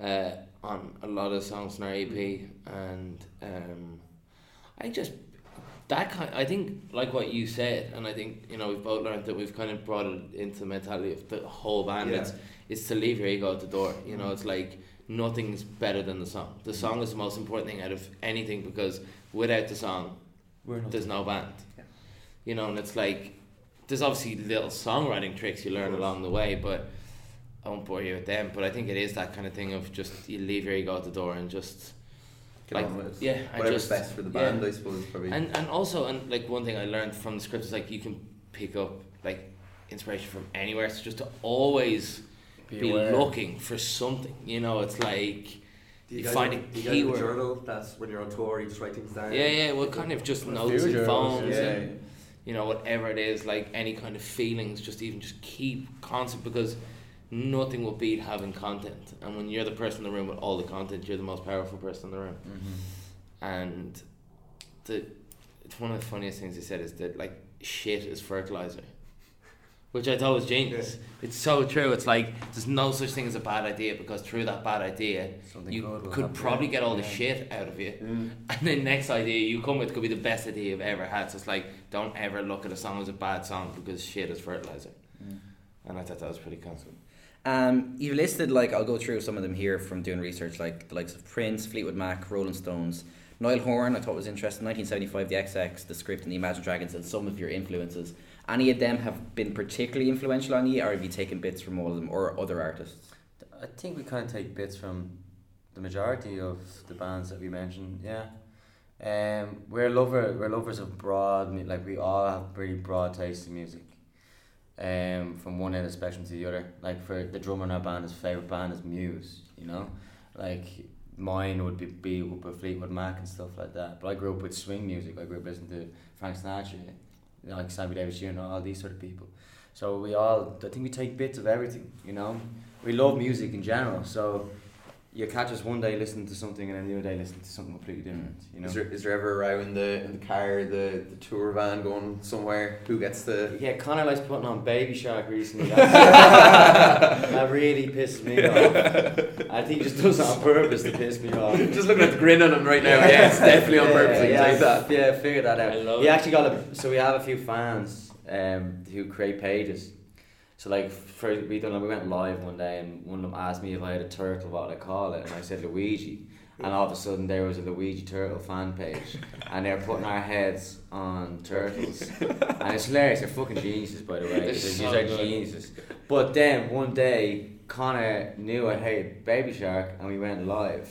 Speaker 3: uh, on a lot of songs in our EP, and um, I just that kind. I think like what you said, and I think you know we've both learned that we've kind of brought it into the mentality of the whole band.
Speaker 5: Yeah.
Speaker 3: It's it's to leave your ego at the door. You know, it's mm. like nothing's better than the song. The song is the most important thing out of anything because without the song, there's no band.
Speaker 4: Yeah.
Speaker 3: You know, and it's like there's obviously little songwriting tricks you learn along the way, but I won't bore you with them. But I think it is that kind of thing of just you leave your ego at the door and just
Speaker 4: Get
Speaker 3: like
Speaker 4: on with it.
Speaker 3: yeah,
Speaker 4: whatever's
Speaker 3: just
Speaker 4: best for the
Speaker 3: yeah.
Speaker 4: band I suppose probably
Speaker 3: and and also and like one thing I learned from the script is like you can pick up like inspiration from anywhere. So just to always be,
Speaker 1: aware.
Speaker 3: looking for something. You know, it's like
Speaker 5: Do
Speaker 3: You
Speaker 5: guys
Speaker 3: find
Speaker 5: have,
Speaker 3: a
Speaker 5: do you guys have
Speaker 3: keyword.
Speaker 5: a journal that's when you're on tour, you just write things down?
Speaker 3: yeah, yeah. Well, kind of just
Speaker 1: A
Speaker 3: notes and phones
Speaker 4: yeah,
Speaker 3: and you know whatever it is, like any kind of feelings. Just even just keep constant because nothing will beat having content. And when you're the person in the room with all the content, you're the most powerful person in the room. Mm-hmm. and the it's one of the funniest things he said is that like shit is fertilizer which I thought was genius it's so true it's like there's no such thing as a bad idea because through that bad idea
Speaker 1: Something
Speaker 3: you could probably get all the shit out of you
Speaker 4: Mm.
Speaker 3: and the next idea you come with could be the best idea you've ever had so it's like don't ever look at a song as a bad song because shit is fertilizer
Speaker 1: Mm.
Speaker 3: and I thought that was pretty cool
Speaker 2: Um, you've listed like I'll go through some of them here from doing research, like the likes of Prince, Fleetwood Mac, Rolling Stones, Niall Horan. I thought was interesting. 1975, the XX, the script, and the Imagine Dragons, and some of your influences. Any of them have been particularly influential on you, or have you taken bits from all of them, or other artists?
Speaker 1: I think we kind of take bits from the majority of the bands that we mentioned. Yeah, um, we're lover we're lovers of broad like we all have pretty broad taste in music. Um, from one end of the spectrum to the other. Like for the drummer in our band, his favorite band is Muse. You know, like mine would be be with Fleetwood Mac and stuff like that. But I grew up with swing music. I grew up listening to Frank Sinatra, like Sammy Davis Jr. And all these sort of people. So we all, I think we take bits of everything. You know, we love music in general. So you catch us one day listening to something and then the other day listening to something completely different. You know.
Speaker 4: Is there, is there ever a row in the in the car, the, the tour van going somewhere? Who gets the?
Speaker 1: Yeah, Connor likes putting on Baby Shark recently. That really pisses me off. I think he just does it on purpose to piss me off.
Speaker 4: Just looking at the grin on him right now. Yeah, it's definitely on purpose. Can
Speaker 1: yeah,
Speaker 4: that.
Speaker 1: Yeah, figure that out.
Speaker 3: I love it.
Speaker 1: actually got a, so we have a few fans um, who create pages. So like for we done we went live one day and one of them asked me if I had a turtle what would I call it and I said Luigi. And all of a sudden there was a Luigi turtle fan page and they're putting our heads on turtles. And it's hilarious. They're fucking geniuses by the way.
Speaker 3: They're
Speaker 1: these
Speaker 3: so
Speaker 1: are geniuses. But then one day Connor knew I hated Baby Shark and we went live.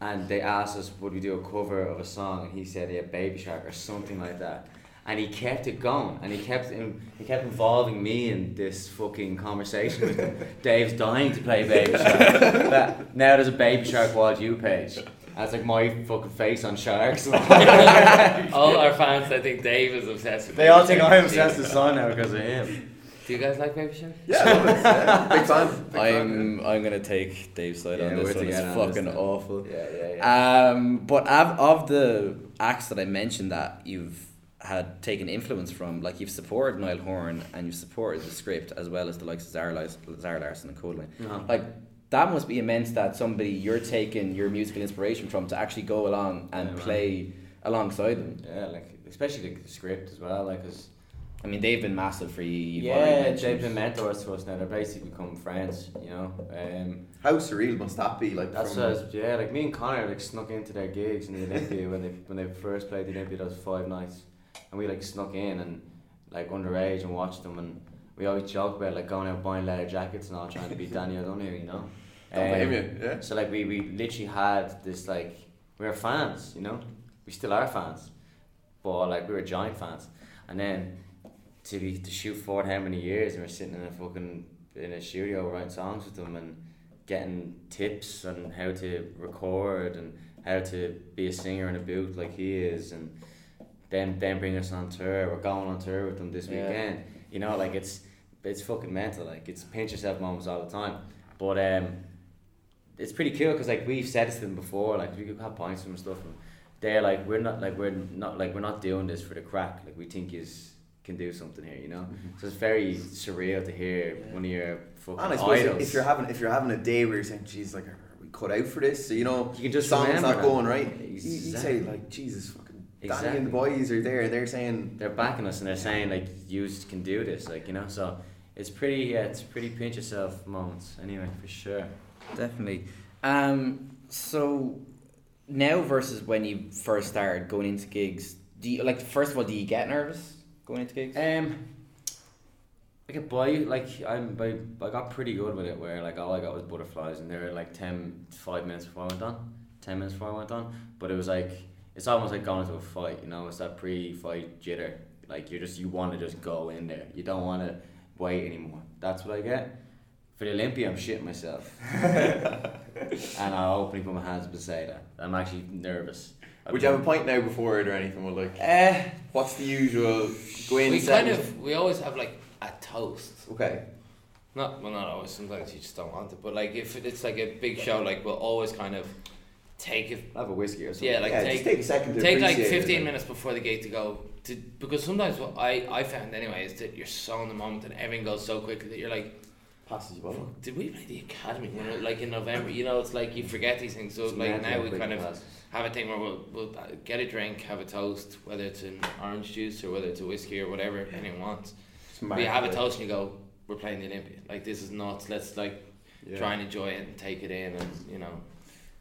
Speaker 1: And they asked us would we do a cover of a song? And he said yeah Baby Shark or something like that and he kept it going and he kept in, he kept involving me in this fucking conversation with him. Dave's dying to play Baby Shark That- now there's a Baby Shark Wild Youth page that's like my fucking face on sharks
Speaker 3: All our fans, I think Dave is obsessed with
Speaker 1: they all
Speaker 3: Baby
Speaker 1: think
Speaker 3: Shark.
Speaker 1: I'm obsessed with Son now because of him
Speaker 3: Do you guys like Baby Shark?
Speaker 4: Yeah, I. Yeah, big fan. Big.
Speaker 2: I'm I'm gonna take Dave's side
Speaker 1: Yeah,
Speaker 2: on this one. It's
Speaker 1: together on
Speaker 2: fucking
Speaker 1: then.
Speaker 2: awful.
Speaker 1: yeah yeah yeah
Speaker 2: Um, but of, of the acts that I mentioned that you've had taken influence from, like you've supported Niall Horan and you've supported the script as well as the likes of Zara, Lars- Zara Larsson and Coldline.
Speaker 1: No.
Speaker 2: Like that must be immense that somebody you're taking your musical inspiration from to actually go along and
Speaker 1: Yeah, man.
Speaker 2: play alongside them.
Speaker 1: yeah like especially the script as well like 'cause
Speaker 2: I mean, they've been massive for you. You've
Speaker 1: yeah they've been mentors to us now they're basically become friends you know um,
Speaker 4: How surreal must that be? Like
Speaker 1: That's
Speaker 4: from,
Speaker 1: what I was, yeah, like me and Connor like snuck into their gigs in the Olympia when they when they first played the Olympia. That was five nights, and we like snuck in and like underage and watched them, and we always joke about like going out buying leather jackets and all, trying to be Danny O'Donoghue, you know.
Speaker 4: Don't blame
Speaker 1: Um,
Speaker 4: you. Yeah.
Speaker 1: So like we we literally had this like we were fans, you know. We still are fans, but like we were giant fans, and then to be to shoot for how many years and we're sitting in a fucking in a studio writing songs with them and getting tips on how to record and how to be a singer in a booth like he is and then then bring us on tour. We're going on tour with them this
Speaker 2: Yeah.
Speaker 1: weekend. You know, like it's it's fucking mental. Like it's pinch yourself moments all the time. But um, it's pretty cool because like we've said this to them before. Like we could have pints them and stuff. And they're like we're not like we're not like we're not doing this for the crack. Like we think is can do something here. You know. So it's very surreal to hear one of your fucking
Speaker 4: And I suppose
Speaker 1: idols.
Speaker 4: if you're having if you're having a day where you're saying, "Geez, like, are we cut out for this?" So you know,
Speaker 1: You can just
Speaker 4: songs not going right. You, you say like, "Jesus, fucking Danny and the boys are there, and they're saying."
Speaker 1: they're backing us and they're saying like you can do this like you know so it's pretty yeah it's pretty pinch yourself moments anyway for sure
Speaker 2: Definitely. Um, so now versus when you first started going into gigs, do you like first of all, do you get nervous going into gigs?
Speaker 1: um like a boy like I'm I, I got pretty good with it where like all I got was butterflies and they were like 10 5 minutes before I went on 10 minutes before I went on but it was like it's almost like going into a fight you know it's that pre-fight jitter like you're just you want to just go in there you don't want to wait anymore that's what I get for the Olympia I'm shitting myself and I'll openly put my hands up and say that I'm actually nervous
Speaker 4: Would you have a point now before it or anything? Well, like,
Speaker 1: uh,
Speaker 4: what's the usual go in?
Speaker 3: we kind of we always have like a toast.
Speaker 4: okay.
Speaker 3: Not well, not always. Sometimes you just don't want it. But like if it's like a big show, like we'll always kind of take it.
Speaker 1: have a whiskey or something
Speaker 3: Yeah, like
Speaker 4: yeah,
Speaker 3: take
Speaker 4: take a second to
Speaker 3: take like
Speaker 4: appreciate it,
Speaker 3: 15 minutes before the gate to go to because sometimes what I I found anyway is that you're so in the moment and everything goes so quickly that you're like
Speaker 4: Passes you by.
Speaker 3: Did we play the academy when it- like in November you know it's like you forget these things so
Speaker 1: It's
Speaker 3: like now we kind of
Speaker 1: passes.
Speaker 3: have a thing where we'll, we'll uh, get a drink have a toast whether it's an orange juice or whether it's a whiskey or whatever anyone wants we have a toast and you go we're playing the Olympia. Like this is nuts. Let's like
Speaker 4: Yeah.
Speaker 3: try and enjoy it and take it in, and you know,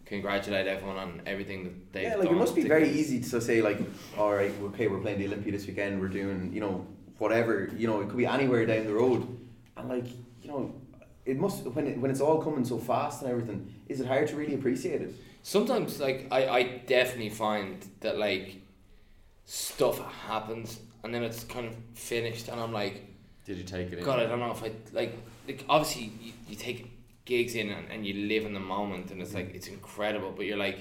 Speaker 3: congratulate everyone on everything that they've
Speaker 4: Yeah,
Speaker 3: done.
Speaker 4: like it must be very
Speaker 3: get-
Speaker 4: easy to say like, all right, okay, we're playing the Olympia this weekend. We're doing, you know, whatever. You know, it could be anywhere down the road, and like, you know, it must when it, when it's all coming so fast and everything. Is it hard to really appreciate it?
Speaker 3: Sometimes, like I, I definitely find that like stuff happens and then it's kind of finished, and I'm like.
Speaker 1: Did you take it in?
Speaker 3: God, I don't know if I like. Like obviously, you, you take gigs in and, and you live in the moment, and it's like it's incredible. But you're like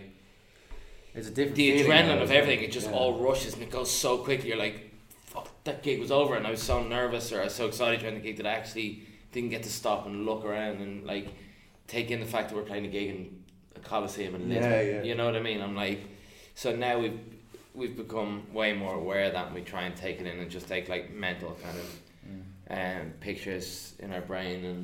Speaker 1: It's a different
Speaker 3: the adrenaline of everything. It just
Speaker 1: Yeah.
Speaker 3: all rushes and it goes so quickly. You're like, fuck, that gig was over, and I was so nervous or I was so excited during the gig that I actually didn't get to stop and look around and like take in the fact that we're playing a gig in a coliseum in Lisbon.
Speaker 4: Yeah, yeah.
Speaker 3: You know what I mean? I'm like, so now we've we've become way more aware of that, and we try and take it in and just take like mental kind of um, pictures in our brain and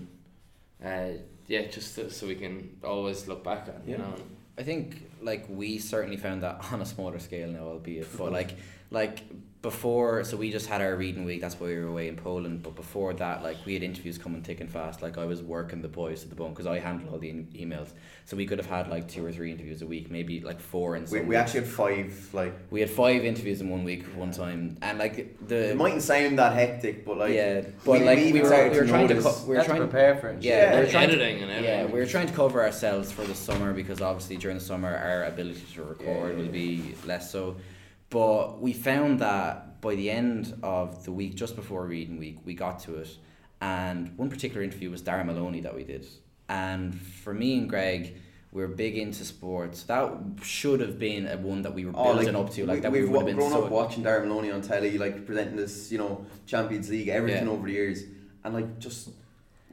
Speaker 3: uh, yeah, just so, so we can always look back at. You
Speaker 4: Yeah.
Speaker 3: know.
Speaker 2: I think like we certainly found that on a smaller scale now, albeit, but like like before, so we just had our reading week. That's why we were away in Poland. But before that, like we had interviews coming thick and fast. Like I was working the boys to the bone because I handled all the in- emails. So we could have had like two or three interviews a week, maybe like four in some.
Speaker 4: We, we actually had five. Like,
Speaker 2: we had five interviews in one week one time, and like the
Speaker 4: it mightn't sound that hectic, but like,
Speaker 2: yeah, but
Speaker 4: we-
Speaker 2: like
Speaker 4: we
Speaker 2: we, were, we were trying to co- we were
Speaker 1: That's
Speaker 2: trying to
Speaker 1: prepare for it.
Speaker 2: Yeah,
Speaker 4: Yeah,
Speaker 2: we were
Speaker 3: And
Speaker 2: trying to-
Speaker 3: editing and everything.
Speaker 2: Yeah, we were trying to cover ourselves for the summer because obviously during the summer our ability to record
Speaker 4: Yeah.
Speaker 2: will be less so. But we found that by the end of the week, just before reading week, we got to it, and one particular interview was Darragh Maloney that we did, and for me and Greg. we're big into sports. That should have been a one that we were
Speaker 4: Oh,
Speaker 2: building up to. Like
Speaker 4: we,
Speaker 2: that,
Speaker 4: we've
Speaker 2: we would
Speaker 4: wa-
Speaker 2: have been
Speaker 4: grown
Speaker 2: so
Speaker 4: up watching Darragh Maloney on telly, like presenting this, you know, Champions League, everything
Speaker 2: Yeah.
Speaker 4: over the years, and like just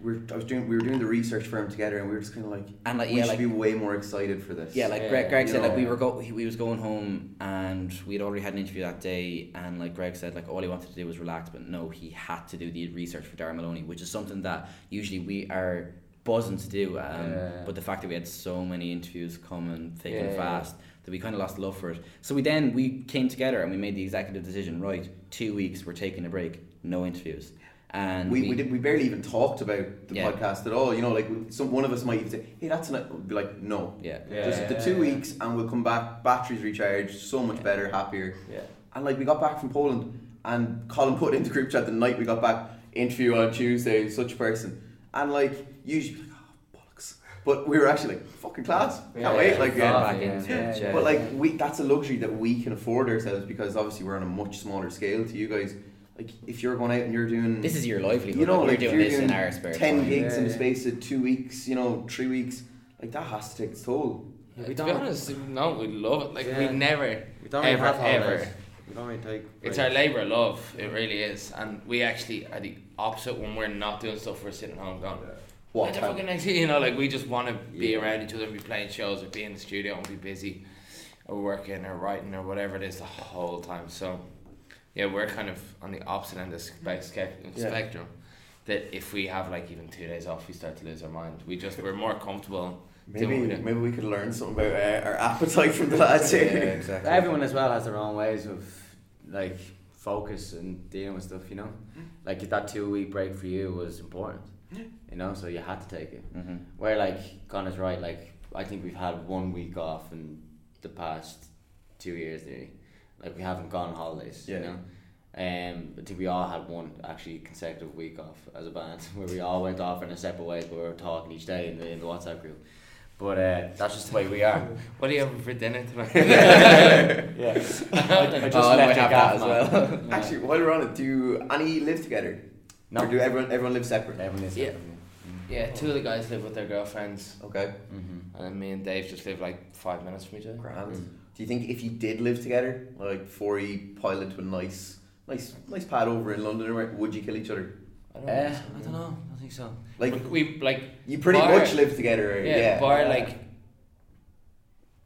Speaker 4: we're I was doing we were doing the research for him together, and we were just kind of like,
Speaker 2: and like
Speaker 4: we
Speaker 2: yeah,
Speaker 4: should
Speaker 2: like
Speaker 4: be way more excited for this.
Speaker 2: Yeah, like
Speaker 1: Yeah,
Speaker 2: Greg, Greg
Speaker 4: you
Speaker 2: said, like we were go, he, we was going home and we'd already had an interview that day, and like Greg said, like all he wanted to do was relax, but no, he had to do the research for Darragh Maloney, which is something that usually we are buzzing to do. Um,
Speaker 1: Yeah.
Speaker 2: But the fact that we had so many interviews coming thick and
Speaker 1: Yeah, yeah.
Speaker 2: fast that we kind of lost love for it. So we then we came together and we made the executive decision. Right, two weeks, we're taking a break, no interviews, and
Speaker 4: we, we did we barely even talked about the
Speaker 2: Yeah.
Speaker 4: podcast at all. You know, like some one of us might even say, "Hey, that's not." we'd be like, "No,
Speaker 2: Yeah.
Speaker 1: Yeah.
Speaker 4: just the two weeks, and we'll come back, batteries recharged, so much
Speaker 2: Yeah.
Speaker 4: better, happier."
Speaker 1: Yeah.
Speaker 4: And like we got back from Poland, and Colin put into group chat the night we got back. Interview on Tuesday, such a person, and like usually, like, oh bollocks. But we were actually like, fucking class, can't
Speaker 1: Yeah,
Speaker 4: wait.
Speaker 1: yeah,
Speaker 4: Like, yeah.
Speaker 2: back
Speaker 1: yeah,
Speaker 2: into
Speaker 1: yeah, yeah.
Speaker 4: But like we, that's a luxury that we can afford ourselves because obviously we're on a much smaller scale to you guys. Like if you're going out and you're doing,
Speaker 2: This is your livelihood.
Speaker 4: you know,
Speaker 2: like,
Speaker 4: like
Speaker 2: we're
Speaker 4: if
Speaker 2: doing
Speaker 4: you're
Speaker 2: this in
Speaker 4: doing
Speaker 2: our spare
Speaker 4: ten
Speaker 2: time.
Speaker 4: gigs in the space of two weeks, you know, three weeks, like that has to take its toll.
Speaker 1: Yeah,
Speaker 3: to
Speaker 1: we
Speaker 3: be
Speaker 1: don't-
Speaker 3: honest, no, we love it. Like
Speaker 1: Yeah.
Speaker 3: we never,
Speaker 1: We don't
Speaker 3: ever,
Speaker 1: have
Speaker 3: ever.
Speaker 1: We don't really take.
Speaker 3: It's our labour of love. It really is, and we actually are the opposite when we're not doing stuff. We're sitting home going,
Speaker 4: What
Speaker 3: "What the
Speaker 4: time?
Speaker 3: fucking next?" You know, like we just want to be
Speaker 1: Yeah.
Speaker 3: around each other, and be playing shows, or be in the studio, and be busy, or working, or writing, or whatever it is the whole time. So, yeah, we're kind of on the opposite end of the spe- spe-
Speaker 4: Yeah.
Speaker 3: spectrum. That if we have like even two days off, we start to lose our mind. We just we're more comfortable.
Speaker 4: Maybe
Speaker 3: doing we
Speaker 4: maybe we could learn something about uh, our appetite from the lads
Speaker 2: Yeah,
Speaker 4: here.
Speaker 2: exactly.
Speaker 1: Everyone as well has their own ways of like focus and dealing with stuff. You know, like that two week break for you was important. You know, so you had to take it.
Speaker 2: hmm
Speaker 1: Where like Connor's right, like I think we've had one week off in the past two years nearly. Like we haven't gone on holidays,
Speaker 4: Yeah.
Speaker 1: you know. Um, I think we all had one actually consecutive week off as a band where we all went off in a separate ways, but we were talking each day in the, in the WhatsApp group. But uh, that's just the way we are.
Speaker 3: What are you having for dinner tonight?
Speaker 1: yeah, I, I just
Speaker 2: Oh, I
Speaker 1: left
Speaker 2: might have that as well.
Speaker 1: Yeah.
Speaker 4: Actually, while we're on it, do any live together?
Speaker 1: no,
Speaker 4: Or do everyone everyone live separate?
Speaker 1: everyone is
Speaker 3: Yeah.
Speaker 1: separate,
Speaker 3: yeah, two of the guys live with their girlfriends,
Speaker 4: Okay.
Speaker 1: Mm-hmm.
Speaker 3: and then me and Dave just live like five minutes from each other.
Speaker 4: Grand.
Speaker 1: Mm.
Speaker 4: Do you think if you did live together, like before you pile into a nice, nice, nice pad over in London, or where- would you kill each other?
Speaker 3: I don't,
Speaker 1: Uh,
Speaker 3: know.
Speaker 1: I don't know. I think so.
Speaker 4: Like
Speaker 3: But we like
Speaker 4: you pretty
Speaker 3: bar-
Speaker 4: much live together.
Speaker 3: yeah,
Speaker 4: Yeah.
Speaker 3: bar like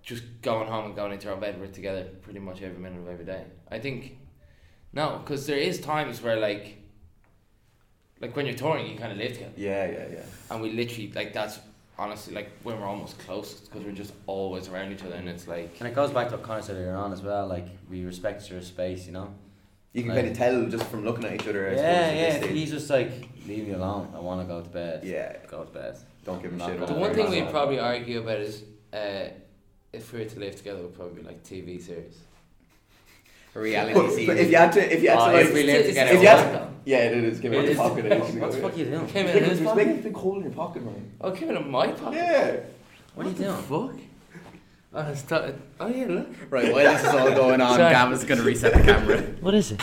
Speaker 3: just going home and going into our bed. We're together pretty much every minute of every day. I think no, because there is times where like like when you're touring, you kind of live together,
Speaker 4: Yeah, yeah, yeah.
Speaker 3: and we literally like that's honestly like when we're almost close because we're just always around each other, and it's like
Speaker 1: And it goes back to what Connor said earlier on as well. Like we respect your space, you know.
Speaker 4: You can
Speaker 1: Like-
Speaker 4: kind of tell just from looking at each other. I
Speaker 1: Yeah,
Speaker 4: suppose,
Speaker 1: yeah.
Speaker 4: this.
Speaker 1: He's just like, leave me alone. I want to go to bed.
Speaker 4: Yeah.
Speaker 1: Go to bed.
Speaker 4: Don't give a
Speaker 1: Not
Speaker 4: shit.
Speaker 3: The one thing we'd probably argue about is uh, if we were to live together, would probably be like TV series.
Speaker 2: A reality
Speaker 4: But
Speaker 2: series.
Speaker 4: if you had to, if you had
Speaker 1: Oh,
Speaker 4: to,
Speaker 1: if
Speaker 4: like,
Speaker 1: we live together,
Speaker 4: if you had to, yeah, it is. Give me
Speaker 1: It
Speaker 4: the pocket.
Speaker 1: What the fuck are you doing?
Speaker 3: Came in his
Speaker 4: He's
Speaker 3: pocket.
Speaker 4: making a big hole in your pocket, man.
Speaker 3: Oh, came in my pocket.
Speaker 4: Yeah.
Speaker 1: What are you doing?
Speaker 3: Fuck. Oh, it's t- oh yeah, look.
Speaker 2: Right, while this is all going on,
Speaker 3: Sorry.
Speaker 2: Gavin's going to reset the camera.
Speaker 3: What is it?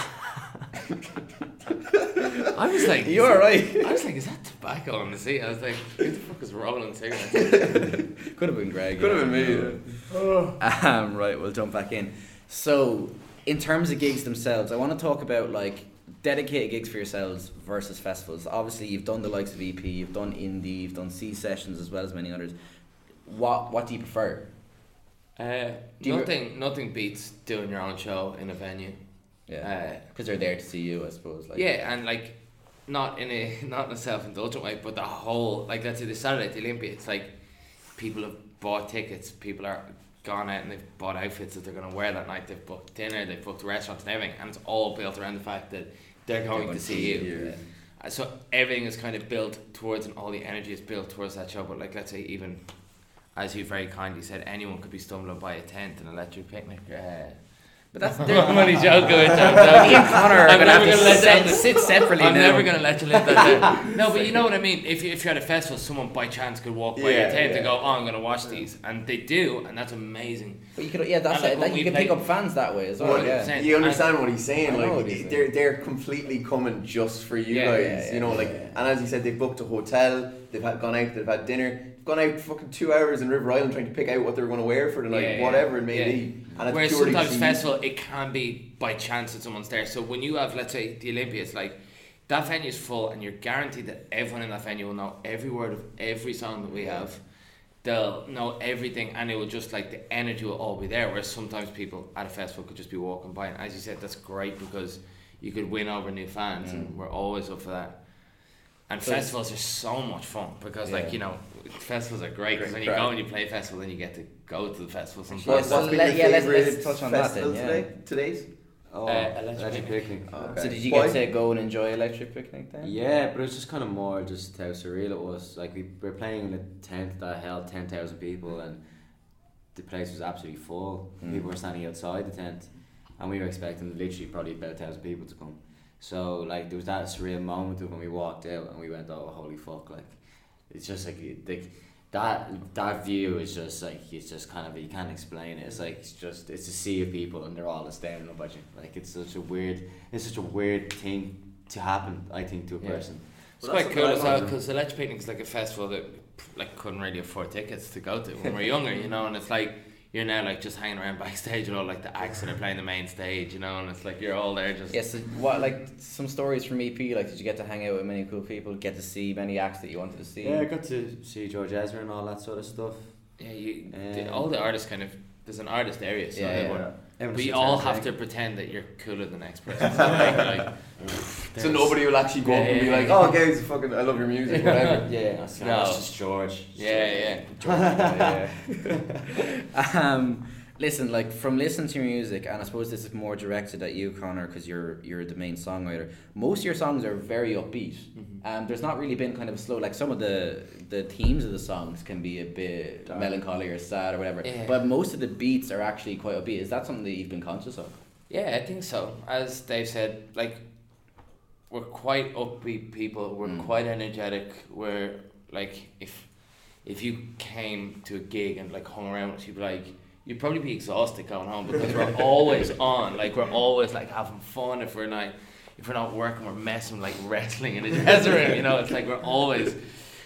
Speaker 3: I was like,
Speaker 2: You alright?
Speaker 3: I was like, is that tobacco on the seat? I was like, who the fuck is rolling cigarettes?
Speaker 2: Could have been Greg.
Speaker 4: Could have been me.
Speaker 2: Um, right, we'll jump back in. So, in terms of gigs themselves, I want to talk about like dedicated gigs for yourselves versus festivals. Obviously, you've done the likes of EP, you've done indie, you've done Sea Sessions as well as many others. What What do you prefer?
Speaker 3: Uh,
Speaker 2: Do you-
Speaker 3: nothing, nothing beats doing your own show in a venue.
Speaker 2: Yeah,
Speaker 3: Uh,
Speaker 2: because they're there to see you, I suppose. Like,
Speaker 3: yeah, and like, not in a not in a self indulgent way, but the whole like let's say the Saturday at the Olympia, it's like people have bought tickets, people are gone out and they've bought outfits that they're gonna wear that night. They've booked dinner, they've booked restaurants and everything, and it's all built around the fact that they're going,
Speaker 2: going
Speaker 3: to
Speaker 2: to
Speaker 3: see you.
Speaker 2: you,
Speaker 3: Uh, So everything is kind of built towards, and all the energy is built towards that show. But like, let's say even, as you very kindly said, anyone could be stumbling by a tent and electric picnic. Uh,
Speaker 2: But that's
Speaker 3: I'm only joking with that.
Speaker 2: Me and Connor are
Speaker 3: I'm
Speaker 2: gonna have
Speaker 3: never
Speaker 2: to
Speaker 3: gonna let
Speaker 2: sit, sit separately
Speaker 3: I'm
Speaker 2: now.
Speaker 3: never gonna let you live that down. No, but you know what I mean. If you, if you're at a festival, someone by chance could walk by
Speaker 4: Yeah,
Speaker 3: your tent
Speaker 4: yeah.
Speaker 3: and go, "Oh, I'm gonna watch these," and they do, and that's amazing.
Speaker 2: But you could, yeah, that's
Speaker 3: like,
Speaker 2: it.
Speaker 3: when
Speaker 2: you can
Speaker 3: play-
Speaker 2: pick up fans that way as well.
Speaker 4: Well,
Speaker 2: yeah.
Speaker 4: You understand what he's saying?
Speaker 2: I
Speaker 4: Like
Speaker 2: what he's
Speaker 4: they're
Speaker 2: saying.
Speaker 4: they're completely coming just for you
Speaker 3: Yeah,
Speaker 4: guys.
Speaker 2: yeah, yeah,
Speaker 4: you know,
Speaker 2: yeah,
Speaker 4: like
Speaker 2: yeah.
Speaker 4: and as he said, they've booked a hotel. They've had gone out. They've had dinner. Gone out fucking two hours in River Island trying to pick out what they're going to wear for the night,
Speaker 3: Yeah, yeah,
Speaker 4: whatever it may
Speaker 3: yeah.
Speaker 4: be. And it's
Speaker 3: Whereas sometimes
Speaker 4: to see-
Speaker 3: festival, it can be by chance that someone's there. So when you have, let's say, the Olympia, it's like that venue is full, and you're guaranteed that everyone in that venue will know every word of every song that we have. They'll know everything, and it will just like the energy will all be there. Whereas sometimes people at a festival could just be walking by, and as you said, that's great because you could win over new fans, and mm. we're always up for that. And
Speaker 2: So-
Speaker 3: festivals are so much fun because,
Speaker 2: Yeah.
Speaker 3: like you know, festivals are great because when you
Speaker 4: crack.
Speaker 3: go and you play a festival, then you get to go to the festival sometimes.
Speaker 2: Well,
Speaker 4: What's, what's been
Speaker 2: let-
Speaker 4: your
Speaker 2: yeah, let's- let's
Speaker 4: favourite
Speaker 2: touch on that
Speaker 4: festival
Speaker 2: then,
Speaker 4: today? Today's?
Speaker 1: Oh,
Speaker 3: Uh, Electric
Speaker 1: electric picnic.
Speaker 4: Okay.
Speaker 2: So did you
Speaker 4: Why?
Speaker 2: get to go and enjoy Electric Picnic then?
Speaker 1: Yeah, but it was just kind of more just how surreal it was. Like we were playing in a tent that held ten thousand people, and the place was absolutely full.
Speaker 2: Mm.
Speaker 1: People were standing outside the tent, and we were expecting literally probably about a thousand people to come. So like there was that surreal moment of when we walked out and we went, oh holy fuck! Like it's just like like that that view is just like it's just kind of you can't explain it. It's like it's just it's a sea of people and they're all staring up at you. Like it's such a weird it's such a weird thing to happen. I think to a
Speaker 3: Yeah.
Speaker 1: person.
Speaker 3: It's
Speaker 4: Well,
Speaker 3: quite cool as well
Speaker 4: like.
Speaker 3: because Electric Picnic is like a festival that like couldn't really afford tickets to go to when we were younger, you know, and it's like you're now like just hanging around backstage with all like the acts that are playing the main stage, you know, and it's like you're all there just
Speaker 2: Yes, so what like some stories from EP? Like, did you get to hang out with many cool people? Get to see many acts that you wanted to see?
Speaker 1: Yeah, I got to see George Ezra and all that sort of stuff.
Speaker 3: yeah, you the,
Speaker 1: Um,
Speaker 3: all the artists kind of there's an artist area, so
Speaker 2: Yeah, yeah.
Speaker 3: everyone,
Speaker 1: Everyone
Speaker 3: but you all have
Speaker 1: like-
Speaker 3: to pretend that you're cooler than the next person. So like, like
Speaker 4: So nobody will actually go up and be
Speaker 3: Yeah,
Speaker 4: like,
Speaker 3: yeah.
Speaker 4: "Oh, guys, fucking, I love your music, whatever."
Speaker 1: Yeah, that's
Speaker 3: No.
Speaker 1: no. just George.
Speaker 3: Yeah, yeah.
Speaker 2: um, listen, like from listening to your music, and I suppose this is more directed at you, Connor, because you're you're the main songwriter. Most of your songs are very upbeat. Um, there's not really been kind of slow. Like some of the the themes of the songs can be a bit
Speaker 4: Dark.
Speaker 2: melancholy or sad or whatever.
Speaker 3: Yeah.
Speaker 2: But most of the beats are actually quite upbeat. Is that something that you've been conscious of?
Speaker 3: Yeah, I think so. As Dave said, like we're quite upbeat people. We're
Speaker 2: Mm.
Speaker 3: quite energetic. We're like if if you came to a gig and like hung around with be like you'd probably be exhausted going home because we're always on. Like we're always like having fun. If we're not if we're not working, we're messing like wrestling in the dressing room. You know, it's like we're always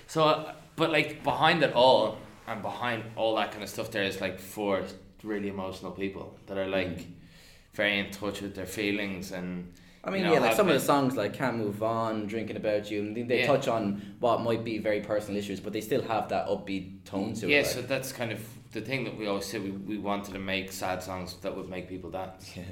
Speaker 3: so. uh, But like behind it all and behind all that kind of stuff, there is like four really emotional people that are like very in touch with their feelings and
Speaker 2: I mean,
Speaker 3: You know,
Speaker 2: yeah, like some of the songs like "Can't Move On," "Drinking About You," and they, they
Speaker 3: Yeah.
Speaker 2: touch on what might be very personal issues, but they still have that upbeat tone to it.
Speaker 3: yeah
Speaker 2: it.
Speaker 3: so that's kind of the thing that we always said we, we wanted to make sad songs that would make people dance.
Speaker 2: Like,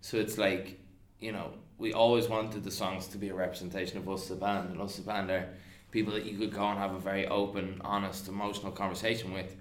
Speaker 3: so it's like you know we always wanted the songs to be a representation of us the band and us the band are people that you could go and have a very open honest emotional conversation with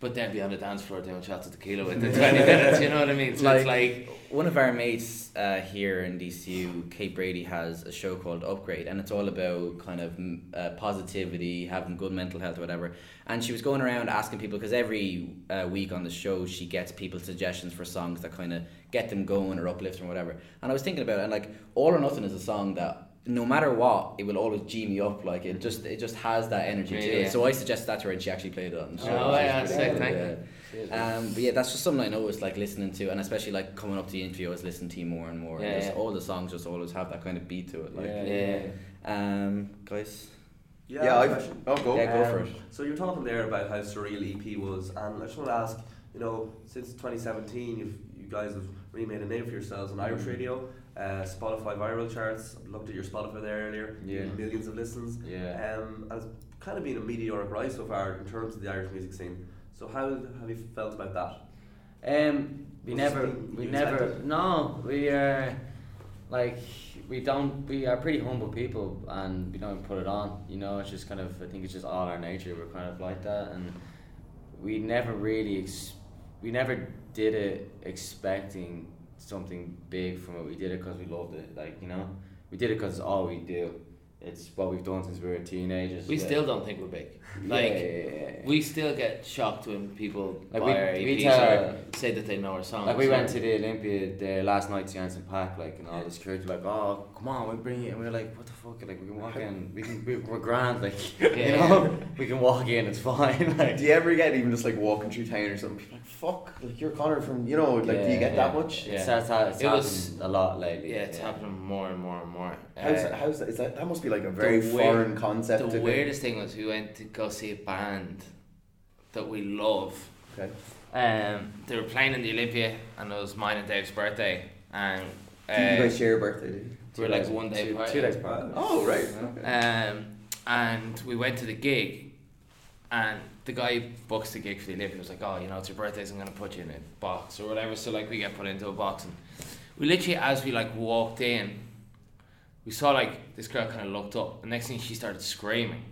Speaker 3: but then be on the dance floor doing shots of tequila with in 20 minutes you know what I mean so it's like
Speaker 2: one of our mates uh, here in DCU, Kate Brady, has a show called Upgrade, and it's all about kind of mm, uh, positivity, having good mental health, or whatever. And she was going around asking people because every uh, week on the show she gets people suggestions for songs that kind of get them going or uplift or whatever. And I was thinking about it, and like All or Nothing is a song that no matter what, it will always g me up. Like it just it just has that energy
Speaker 3: Yeah,
Speaker 2: to
Speaker 3: yeah.
Speaker 2: it. So I suggested that to her, and she actually played it on the show.
Speaker 3: Oh, yeah,
Speaker 2: pretty
Speaker 3: sick, thank
Speaker 2: yeah.
Speaker 3: you.
Speaker 2: Um, but yeah, that's just something I noticed, like listening to, and especially like coming up to the interview, I was listening to you more and more.
Speaker 3: Yeah,
Speaker 2: and just
Speaker 3: yeah.
Speaker 2: all the songs just always have that kind of beat to it. Like,
Speaker 1: Yeah.
Speaker 3: Yeah.
Speaker 2: um, guys,
Speaker 5: Yeah,
Speaker 4: Yeah,
Speaker 5: I
Speaker 4: I,
Speaker 5: have
Speaker 4: oh go.
Speaker 2: Yeah, go for
Speaker 5: Um,
Speaker 2: it.
Speaker 5: So you're talking there about how surreal EP was, and I just want to ask, you know, since 2017, you've you guys have really made a name for yourselves on Irish
Speaker 1: Mm.
Speaker 5: radio, uh, Spotify viral charts. I looked at your Spotify there earlier.
Speaker 1: Yeah.
Speaker 5: Millions of listens.
Speaker 1: Yeah.
Speaker 5: Um, and it's kind of been a meteoric rise so far in terms of the Irish music scene. So how have you felt about that?
Speaker 1: Um, we
Speaker 5: Was
Speaker 1: never, we never, no, we are, like, we don't, we are pretty humble people and we don't put it on, you know, it's just kind of, I think it's just all our nature, we're kind of like that and we never really, ex- we never did it expecting something big from it, we did it because we loved it, like, you know, we did it because it's all we do, it's what we've done since we were teenagers.
Speaker 3: We
Speaker 1: yeah.
Speaker 3: still don't think we're big. Like
Speaker 1: yeah,
Speaker 3: we still get shocked when people
Speaker 1: Like,
Speaker 3: buy
Speaker 1: we-
Speaker 3: our
Speaker 1: we tell-
Speaker 3: or say that they know our songs.
Speaker 1: Like we went to the Olympia the last night to Janssen Park, like and all the security like, oh come on, we bring it, and we are like, what the fuck, like we can walk in, we can we, we're grand, like you know, we can walk in, it's fine, like
Speaker 4: Do you ever get even just like walking through town or something? People are like fuck, like you're Connor from you know, like do you get
Speaker 1: yeah.
Speaker 4: that much?
Speaker 3: Yeah.
Speaker 1: starts ha- it's
Speaker 3: It was-
Speaker 1: a lot lately.
Speaker 3: Yeah, it's happening more and more and more.
Speaker 4: How's
Speaker 3: Uh,
Speaker 4: how's that? Is that that must be like a very
Speaker 3: weird-
Speaker 4: foreign concept.
Speaker 3: the
Speaker 4: to do.
Speaker 3: weirdest thing was we went to go see a band that we love.
Speaker 4: Okay.
Speaker 3: Um, they were playing in the Olympia, and it was mine and Dave's birthday, and uh,
Speaker 4: Do you guys share a birthday? Do you?
Speaker 3: we were like one day
Speaker 1: two,
Speaker 3: apart.
Speaker 1: two days apart.
Speaker 4: Oh right. Okay.
Speaker 3: Um, and we went to the gig, and the guy books the gig for the Olympia. He was like, "Oh, you know, it's your birthday, so I'm gonna put you in a box or whatever." So like, we get put into a box, and we literally, as we like walked in, we saw like this girl kind of looked up, and next thing she started screaming,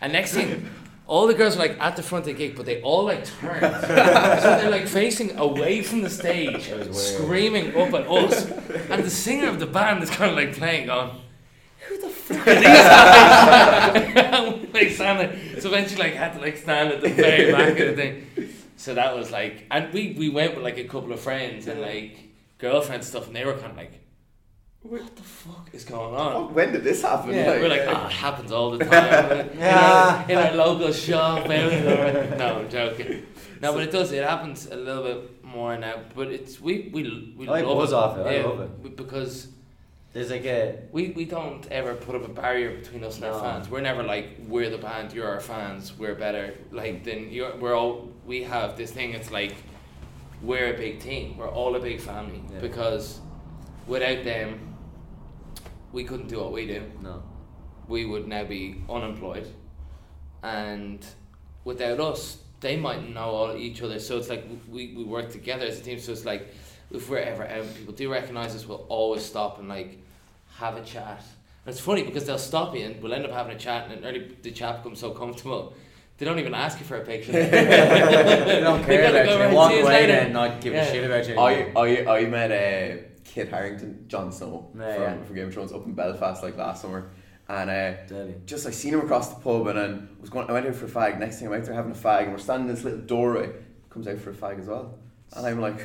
Speaker 3: and next thing. All the girls were like at the front of the gig, but they all like turned. so they're like facing away from the stage,
Speaker 1: It was weird.
Speaker 3: screaming up at us. And the singer of the band is kind of like playing, on. who the fuck are these guys? Like standing, so eventually like had to like stand at the very back of the thing. So that was like, and we we went with like a couple of friends and like girlfriends stuff, and they were kind of like, what the fuck is going on?
Speaker 4: When did this happen?
Speaker 3: Yeah, we're like, oh, it happens all the time.
Speaker 1: Yeah.
Speaker 3: in, our, in our local shop. out there. no, I'm joking. No, but it does. It happens a little bit more now. But it's we we we
Speaker 1: I
Speaker 3: love
Speaker 1: buzz
Speaker 3: it.
Speaker 1: off it, I
Speaker 3: Yeah,
Speaker 1: love it.
Speaker 3: because
Speaker 1: There's like a
Speaker 3: we, we don't ever put up a barrier between us and our fans. We're never like we're the band, you're our fans, we're better. Like then you're we're all we have this thing. It's like we're a big team. We're all a big family
Speaker 1: Yeah.
Speaker 3: because without them, we couldn't do what we do
Speaker 1: no.
Speaker 3: we would now be unemployed, and without us, they might know all each other. So it's like we, we work together as a team. So it's like if we're ever out, and people do recognize us. We'll always stop and like have a chat. And it's funny because they'll stop you and we'll end up having a chat, and early the chat becomes so comfortable. They don't even ask you for a picture.
Speaker 1: they don't
Speaker 3: They
Speaker 1: care
Speaker 3: gotta
Speaker 1: about you. They walk away
Speaker 3: later.
Speaker 1: and not give
Speaker 3: Yeah.
Speaker 1: a shit about you.
Speaker 4: I,
Speaker 1: anymore.
Speaker 4: I, I met uh, Kit Harington, Jon Snow
Speaker 1: Yeah,
Speaker 4: from,
Speaker 1: yeah.
Speaker 4: from Game of Thrones up in Belfast like last summer, and uh, just I seen him across the pub and then was going. I went out for a fag. Next thing I'm out there having a fag, and we're standing in this little doorway. Comes out for a fag as well, and I'm like,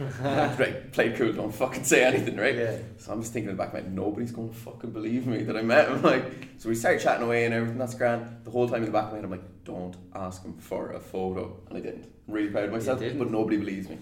Speaker 4: right, play cool, don't fucking say anything, right?
Speaker 1: Yeah.
Speaker 4: So I'm just thinking in the back of my head, nobody's going to fucking believe me that I met him. Like, so we start chatting away and everything. That's grand. The whole time in the back of my head, I'm like, don't ask him for a photo, and I didn't. I'm really proud of myself, but nobody believes me.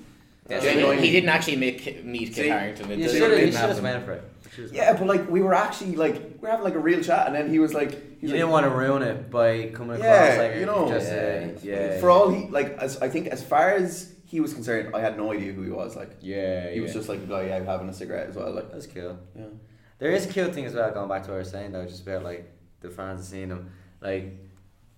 Speaker 2: Yeah,
Speaker 3: Yeah,
Speaker 2: he-
Speaker 4: genuinely.
Speaker 2: he didn't actually make, meet Kit
Speaker 4: See,
Speaker 2: Harington. It
Speaker 1: You
Speaker 2: didn't-
Speaker 1: should have. You
Speaker 2: didn't
Speaker 1: should have went for it. Should've-
Speaker 4: Yeah, but like we were actually like we were having like a real chat, and then he was like, he
Speaker 1: You
Speaker 4: was
Speaker 1: didn't
Speaker 4: like,
Speaker 1: want to ruin it by coming across
Speaker 4: Yeah,
Speaker 1: like
Speaker 4: you know.
Speaker 1: just
Speaker 2: Yeah.
Speaker 1: uh, yeah.
Speaker 4: For all he like, as I think as far as he was concerned, I had no idea who he was. Like
Speaker 1: yeah,
Speaker 4: he was
Speaker 1: yeah.
Speaker 4: just like a guy out having a cigarette as well. Like
Speaker 1: That's cool.
Speaker 4: yeah,
Speaker 1: There is a cool thing as well. Going back to what I was saying though, just about like the fans and seeing them. Like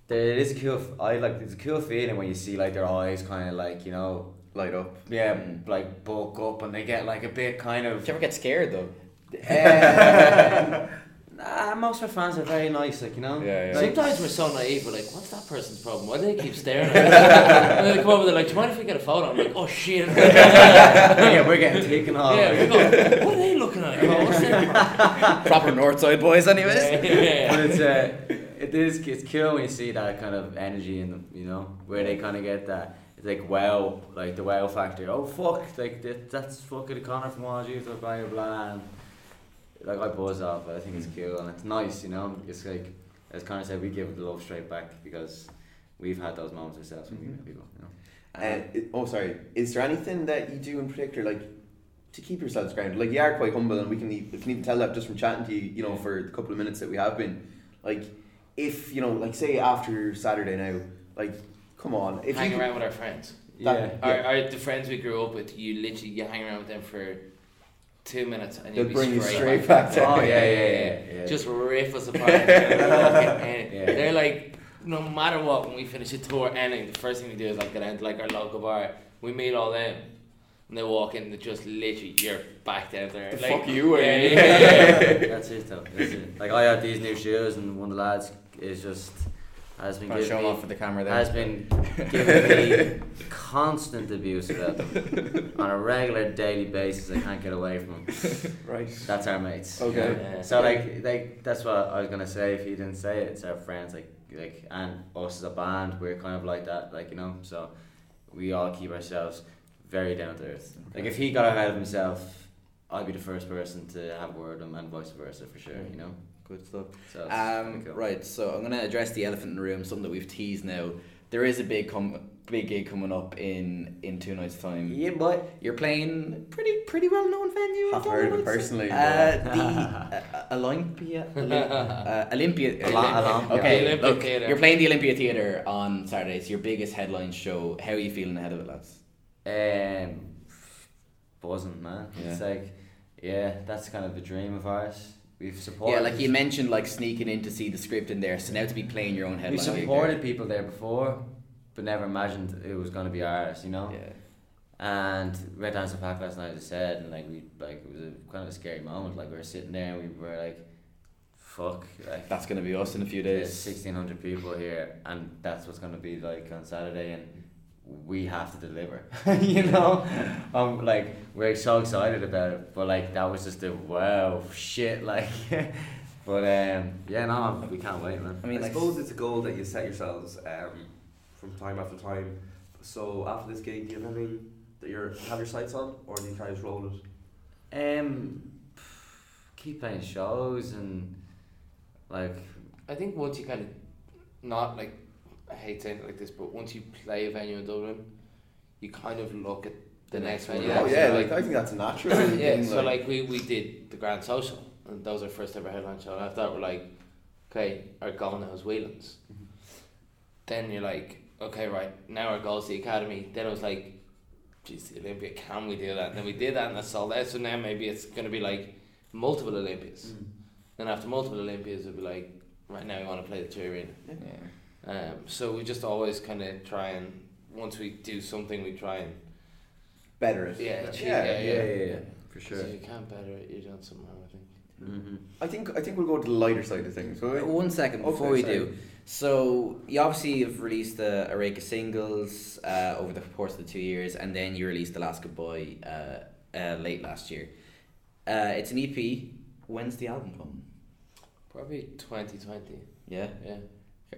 Speaker 1: there is a cool. f- I like it's a cool feeling when you see like their eyes kind of like you know
Speaker 4: light up.
Speaker 1: yeah
Speaker 2: Mm.
Speaker 1: like bulk up and they get like a bit kind
Speaker 2: Did
Speaker 1: of.
Speaker 2: you ever get scared though?
Speaker 1: Uh, Nah, most of our fans are very nice, like you know.
Speaker 2: Yeah, yeah.
Speaker 3: Sometimes we're so naive. We're like, "What's that person's problem? Why do they keep staring?" at us? and then they come over. They're like, "Do you mind if we get a photo?" I'm like, "Oh shit!"
Speaker 1: yeah, we're getting taken off.
Speaker 3: yeah, we're going, "What are they looking at? What's their?
Speaker 2: Proper Northside boys, anyways.
Speaker 3: Yeah.
Speaker 1: but it's uh, it is it's cool when you see that kind of energy in them, you know, where they kind of get that. Like wow, like the wow factor. Oh fuck, like that, that's fucking Connor from Wild Youth or blah blah blah. And, like I buzz off, but I think it's cool and it's nice, you know. It's like as Connor said, we give the love straight back because we've had those moments ourselves when we meet people, you know.
Speaker 4: Uh, oh, sorry. Is there anything that you do in particular, like, to keep yourselves grounded? Like, you are quite humble, and we can, we can even tell that just from chatting to you, you know, for the couple of minutes that we have been. Like, if, you know, like, say after Saturday now, like, come on. If
Speaker 3: hang
Speaker 4: you
Speaker 3: around with our friends.
Speaker 1: Yeah.
Speaker 3: Our, our, the friends we grew up with, you literally you hang around with them for two minutes and you'll
Speaker 4: They'll
Speaker 3: be
Speaker 4: bring you
Speaker 3: straight,
Speaker 4: straight back to
Speaker 1: Oh yeah, yeah, yeah. yeah.
Speaker 3: Just rip us apart.
Speaker 1: Yeah.
Speaker 3: They're like, no matter what, when we finish a tour, anything, the first thing we do is like get down to like our local bar. We meet all them. And they walk in, and just literally, you're back down there.
Speaker 4: The
Speaker 3: like,
Speaker 4: fuck you
Speaker 3: yeah,
Speaker 4: are.
Speaker 3: yeah, yeah, yeah.
Speaker 1: That's it though. That's it. Like I have these new shoes and one of the lads is just has been
Speaker 2: Trying
Speaker 1: giving
Speaker 2: show
Speaker 1: me
Speaker 2: off for the camera there.
Speaker 1: has been giving me constant abuse about them on a regular daily basis. I can't get away from them.
Speaker 4: Right.
Speaker 1: That's our mates.
Speaker 4: Okay.
Speaker 3: Yeah.
Speaker 1: So like like that's what I was gonna say if he didn't say it. It's our friends like like and us as a band. We're kind of like that. Like you know. So we all keep ourselves very down to earth. Like if he got ahead of himself, I'd be the first person to have a word with him, and vice versa for sure. You know.
Speaker 2: Good stuff.
Speaker 1: So
Speaker 2: Um,
Speaker 1: cool.
Speaker 2: right, so I'm going to address the elephant in the room, something that we've teased now. There is a big com- big gig coming up in in two nights' time.
Speaker 1: Yeah, but
Speaker 2: You're playing pretty pretty well known venue.
Speaker 4: I've heard of it personally,
Speaker 2: Uh, the uh, Olympia, uh, Olympia.
Speaker 1: Olympia.
Speaker 2: Okay,
Speaker 3: Olympia
Speaker 2: look,
Speaker 3: Theatre.
Speaker 2: you're playing the Olympia Theatre on Saturday. It's your biggest headline show. How are you feeling ahead of it, lads?
Speaker 1: Um, buzzing, man.
Speaker 2: Yeah.
Speaker 1: It's like, yeah, that's kind of a dream of ours. We've supported.
Speaker 2: Yeah, like you mentioned, like sneaking in to see the script in there. So now to be playing your own
Speaker 1: we
Speaker 2: headline. gig
Speaker 1: supported people there before, but never imagined it was going to be ours. You know.
Speaker 2: Yeah.
Speaker 1: And we went down to the park last night, as I said, and like we like it was a kind of a scary moment. Like we were sitting there, and we were like, "Fuck!" Like
Speaker 2: That's gonna be us in a few days.
Speaker 1: sixteen hundred people here, and that's what's going to be like on Saturday, and we have to deliver. you know, um, like we're so excited about it, but like that was just a wow shit, like. but um, yeah, no, we can't wait, man.
Speaker 2: I
Speaker 5: I
Speaker 2: mean, like,
Speaker 5: suppose it's a goal that you set yourselves um, from time after time. So after this gig, do you have anything that you're have your sights on, or do you kind of just roll it?
Speaker 1: Um, keep playing shows and like
Speaker 3: I think once you kind of, not like, I hate saying it like this, but once you play a venue in Dublin, you kind of look at the, next venue.
Speaker 4: oh, yeah,
Speaker 3: so,
Speaker 4: like, I think that's natural
Speaker 3: yeah,
Speaker 4: thing.
Speaker 3: so like we, we did the Grand Social, and that was our first ever headline show. And after that, we're like, okay, our goal now is Whelan's.
Speaker 4: Mm-hmm.
Speaker 3: Then you're like, okay, right, now our goal is the Academy. Then it was like, geez, the Olympia, can we do that? And then we did that, and that's sold out. So now maybe it's going to be like multiple Olympias.
Speaker 4: Mm.
Speaker 3: Then after multiple Olympias, it'll be like, right now we want to play the two arena.
Speaker 2: yeah.
Speaker 3: Um, so we just always kind of try and once we do something, we try and
Speaker 4: better it.
Speaker 3: yeah, achieve-
Speaker 4: Yeah,
Speaker 3: yeah, yeah,
Speaker 1: yeah, yeah, for sure.
Speaker 3: So you can't better it. You're doing something wrong, I think.
Speaker 1: Mm-hmm.
Speaker 4: I think I think we'll go to the lighter side of things. will we?
Speaker 2: One second
Speaker 4: Okay,
Speaker 2: before we
Speaker 4: sorry.
Speaker 2: do. So you obviously have released a, a rake of singles uh, over the course of the two years, and then you released The Last Goodbye uh, uh, late last year. Uh, it's an EP. When's the album coming?
Speaker 3: Probably 2020.
Speaker 2: Yeah.
Speaker 3: Yeah.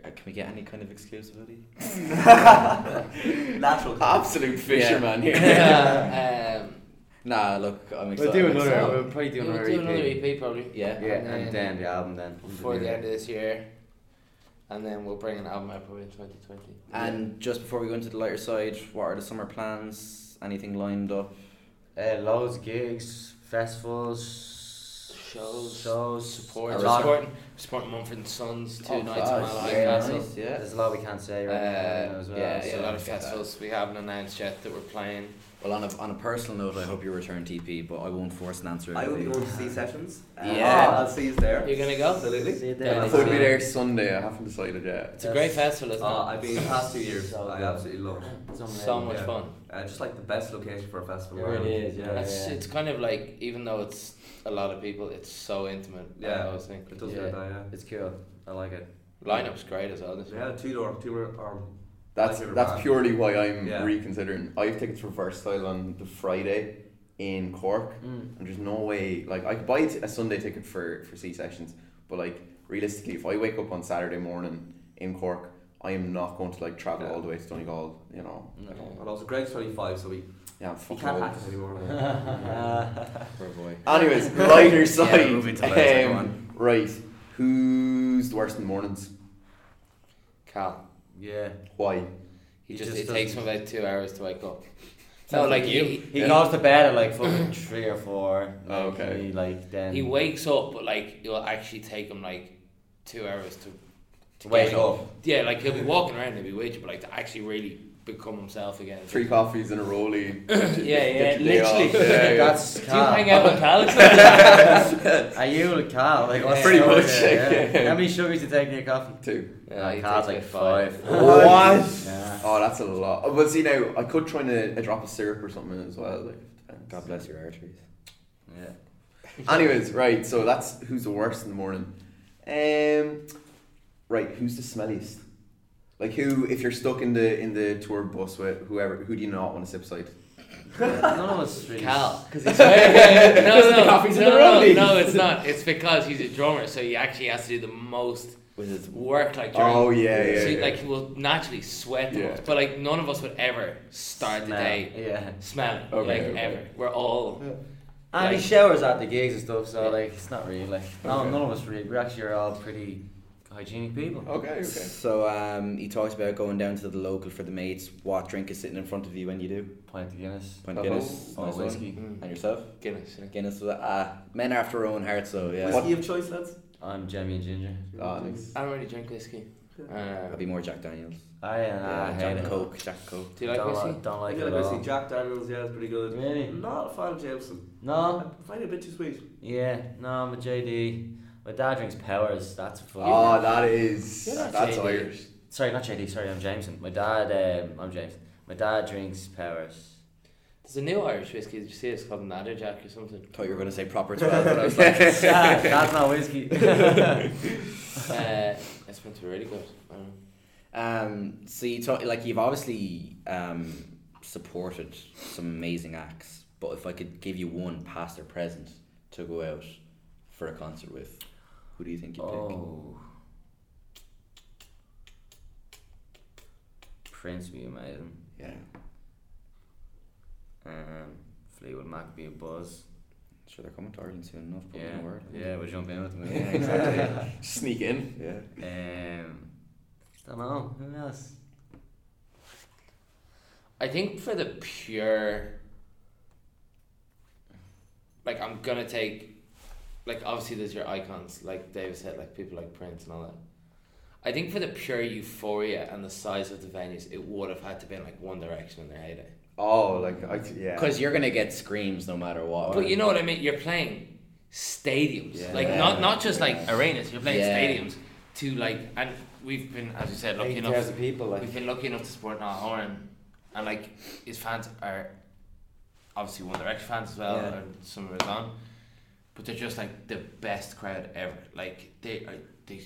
Speaker 2: Uh, Can we get any kind of exclusivity?
Speaker 5: Natural.
Speaker 4: Absolute fisherman here.
Speaker 3: um,
Speaker 2: Nah, look, I'm excited.
Speaker 1: We'll
Speaker 2: excited.
Speaker 1: do
Speaker 2: I'm
Speaker 1: another.
Speaker 2: excited.
Speaker 1: We'll probably do
Speaker 3: we'll
Speaker 1: another
Speaker 3: do
Speaker 1: EP.
Speaker 3: another EP probably.
Speaker 2: Yeah.
Speaker 1: Yeah,
Speaker 3: And
Speaker 1: and
Speaker 3: then-
Speaker 1: then the album then
Speaker 3: Before the end of this year, and then we'll bring an album out probably in 2020.
Speaker 2: And just before we go into the lighter side, what are the summer plans? Anything lined up?
Speaker 1: Uh, loads of gigs, festivals,
Speaker 3: Shows,
Speaker 1: shows,
Speaker 3: Support,
Speaker 1: a lot.
Speaker 3: Supporting, supporting Mumford and Sons two
Speaker 2: Oh,
Speaker 3: nights
Speaker 2: class.
Speaker 3: in Malahide
Speaker 1: Yeah,
Speaker 3: Castle.
Speaker 2: nice, yeah.
Speaker 1: There's a lot we can't say right now
Speaker 3: Uh,
Speaker 1: as well.
Speaker 2: yeah,
Speaker 3: So
Speaker 2: yeah.
Speaker 3: a lot of
Speaker 2: I that.
Speaker 3: festivals we haven't announced yet that we're playing.
Speaker 2: Well, on a, on a personal note, I hope you return TP, but I won't force an answer.
Speaker 5: I will be going to see sessions. Uh,
Speaker 2: Yeah.
Speaker 5: I'll see you there.
Speaker 3: You're gonna go?
Speaker 5: Absolutely.
Speaker 1: See you
Speaker 3: Yeah,
Speaker 1: there.
Speaker 4: I could be there Sunday. I haven't decided yet.
Speaker 3: It's a great festival, isn't
Speaker 5: Uh,
Speaker 3: it?
Speaker 5: I've been the past two years.
Speaker 1: So
Speaker 5: I absolutely love it.
Speaker 1: It's
Speaker 3: So much
Speaker 5: Yeah.
Speaker 3: fun.
Speaker 5: Uh, just like the best location for a festival.
Speaker 1: It really is, yeah.
Speaker 3: It's, it's kind of like even though it's a lot of people, it's so intimate.
Speaker 5: Yeah.
Speaker 3: I always think
Speaker 5: It does
Speaker 1: Yeah.
Speaker 5: get that, yeah.
Speaker 1: It's cool. I like it.
Speaker 3: lineup's great as well. This year.
Speaker 5: Yeah, two door, two door arm.
Speaker 4: That's that's purely why I'm
Speaker 5: Yeah.
Speaker 4: reconsidering. I have tickets for Versatile on the Friday in Cork,
Speaker 1: Mm.
Speaker 4: and there's no way like I could buy a Sunday ticket for for Sea Sessions, but like realistically, if I wake up on Saturday morning in Cork, I am not going to like travel
Speaker 5: Yeah.
Speaker 4: all the way to Donegal. You know,
Speaker 1: No.
Speaker 5: And also Greg's 25, so we,
Speaker 4: yeah, I'm
Speaker 5: he
Speaker 4: fucking
Speaker 5: can't
Speaker 4: old.
Speaker 5: it anymore.
Speaker 4: Anyways, lighter side.
Speaker 2: moving to lighter, go
Speaker 4: um, right, who's the worst in the mornings?
Speaker 3: Cal.
Speaker 1: Yeah.
Speaker 4: Why?
Speaker 3: He
Speaker 1: He
Speaker 3: just,
Speaker 1: just
Speaker 3: it takes him about two hours to wake up. No, like
Speaker 1: like
Speaker 3: you.
Speaker 1: He
Speaker 3: He,
Speaker 4: Yeah.
Speaker 1: goes to bed at like fucking three or four.
Speaker 4: Oh, okay.
Speaker 1: He, like then
Speaker 3: he wakes up, but like it'll actually take him like two hours to
Speaker 1: to wake
Speaker 3: get-
Speaker 1: up.
Speaker 3: Yeah, like he'll be walking around, he'll be with you, but like to actually really become himself again.
Speaker 4: Three coffees in a rollie.
Speaker 3: Yeah, yeah,
Speaker 4: Get your day
Speaker 3: literally.
Speaker 4: Yeah, yeah.
Speaker 1: That's
Speaker 3: Do you hang out with Cal?
Speaker 1: Are you with Cal? Like what's
Speaker 4: Pretty much,
Speaker 1: story
Speaker 4: yeah, yeah.
Speaker 1: How many sugars you take in your coffee?
Speaker 4: Two.
Speaker 3: Yeah, he
Speaker 1: Cal's like
Speaker 3: about
Speaker 1: five.
Speaker 4: What?
Speaker 1: Yeah.
Speaker 4: Oh, that's a lot. Oh, But see now, I could try a, a drop of syrup or something as well. Like.
Speaker 2: God bless your arteries.
Speaker 1: Yeah.
Speaker 4: Anyways, right. So that's who's the worst in the morning. Um, right. Who's the smelliest? Like who? If you're stuck in the in the tour bus with whoever, who do you not want to sit beside?
Speaker 1: None of us really.
Speaker 3: Cal.
Speaker 1: Because he's
Speaker 3: no, no,
Speaker 2: the coffee's in
Speaker 3: no,
Speaker 2: the
Speaker 3: no,
Speaker 2: rollies.
Speaker 3: no, it's not. It's because he's a drummer, so he actually has to do the most
Speaker 2: With his
Speaker 3: work like oh, during
Speaker 4: Oh yeah, yeah.
Speaker 3: so he,
Speaker 4: yeah.
Speaker 3: like he will naturally sweat the
Speaker 4: Yeah.
Speaker 3: most. But like none of us would ever start the day
Speaker 1: Yeah.
Speaker 3: smelling.
Speaker 4: Okay,
Speaker 3: like
Speaker 4: okay.
Speaker 3: ever. We're all
Speaker 1: And he
Speaker 3: Like-
Speaker 1: showers at the gigs and stuff, so like it's not really like no,
Speaker 4: Okay.
Speaker 1: none of us really. We actually are all pretty hygienic people.
Speaker 4: okay, okay.
Speaker 2: So um, he talks about going down to the local for the mates. What drink is sitting in front of you when you do?
Speaker 1: Pint of Guinness.
Speaker 2: Pint
Speaker 4: Uh-huh.
Speaker 2: Guinness,
Speaker 1: Or
Speaker 2: nice
Speaker 1: whiskey.
Speaker 3: mm,
Speaker 2: And yourself?
Speaker 3: Guinness. Yeah.
Speaker 2: Guinness. Uh, men after our own heart. So yeah,
Speaker 5: Whiskey of choice, lads?
Speaker 1: I'm Jemmy and Ginger.
Speaker 4: Oh, nice.
Speaker 3: I don't really drink whiskey. Uh,
Speaker 2: I'll be more Jack Daniels.
Speaker 1: I, uh, I
Speaker 2: yeah,
Speaker 1: hate
Speaker 2: Jack
Speaker 1: it.
Speaker 2: Coke, Jack Coke.
Speaker 3: do you like
Speaker 1: don't,
Speaker 3: whiskey?
Speaker 1: Like, don't
Speaker 5: I
Speaker 1: like
Speaker 5: do
Speaker 1: it
Speaker 5: like
Speaker 1: at
Speaker 5: whiskey.
Speaker 1: all.
Speaker 5: Jack Daniels, yeah, it's pretty good.
Speaker 1: Really?
Speaker 5: Not a fan of Jameson.
Speaker 1: No.
Speaker 5: I find it a bit too sweet.
Speaker 1: Yeah. No, I'm a JD. My dad drinks Powers. That's fucking.
Speaker 4: Oh, that is
Speaker 3: You're
Speaker 4: that's Irish.
Speaker 1: Sorry, not JD. Sorry, I'm Jameson. My dad. Um, I'm James. My dad drinks Powers.
Speaker 3: There's a new Irish whiskey. Did you see it? It's called Natterjack or something.
Speaker 2: Thought you were going to say proper twelve, but I was like,
Speaker 1: Dad, that's not whiskey.
Speaker 3: uh, it's meant to be really good. I don't know.
Speaker 2: Um, so you talk like you've obviously um, supported some amazing acts, but if I could give you one past or present to go out for a concert with, who do you think you'd pick?
Speaker 1: oh. Prince would be amazing.
Speaker 2: Yeah,
Speaker 1: Um, Fleetwood Mac would be a buzz.
Speaker 2: sure they're coming to Ireland soon enough. Put
Speaker 1: Yeah,
Speaker 2: word.
Speaker 1: yeah, we'll jump in with them.
Speaker 2: Yeah, exactly.
Speaker 4: Sneak in.
Speaker 2: yeah.
Speaker 1: Um, don't know who else.
Speaker 3: I think for the pure, like I'm gonna take, like obviously there's your icons like David said, like people like Prince and all that. I think for the pure euphoria and the size of the venues, it would have had to been like One Direction in their heyday.
Speaker 4: Oh, like I yeah.
Speaker 2: Because you're gonna get screams no matter what.
Speaker 3: But you know what I mean? You're playing stadiums,
Speaker 2: Yeah.
Speaker 3: like not not just like arenas. You're playing
Speaker 2: Yeah.
Speaker 3: stadiums to like, and we've been, as you said, lucky enough.
Speaker 1: people
Speaker 3: We've been lucky enough to support Niall Horan, and like his fans are obviously One Direction fans as well,
Speaker 2: Yeah.
Speaker 3: and some of his own. But they're just like the best crowd ever. Like they are, they,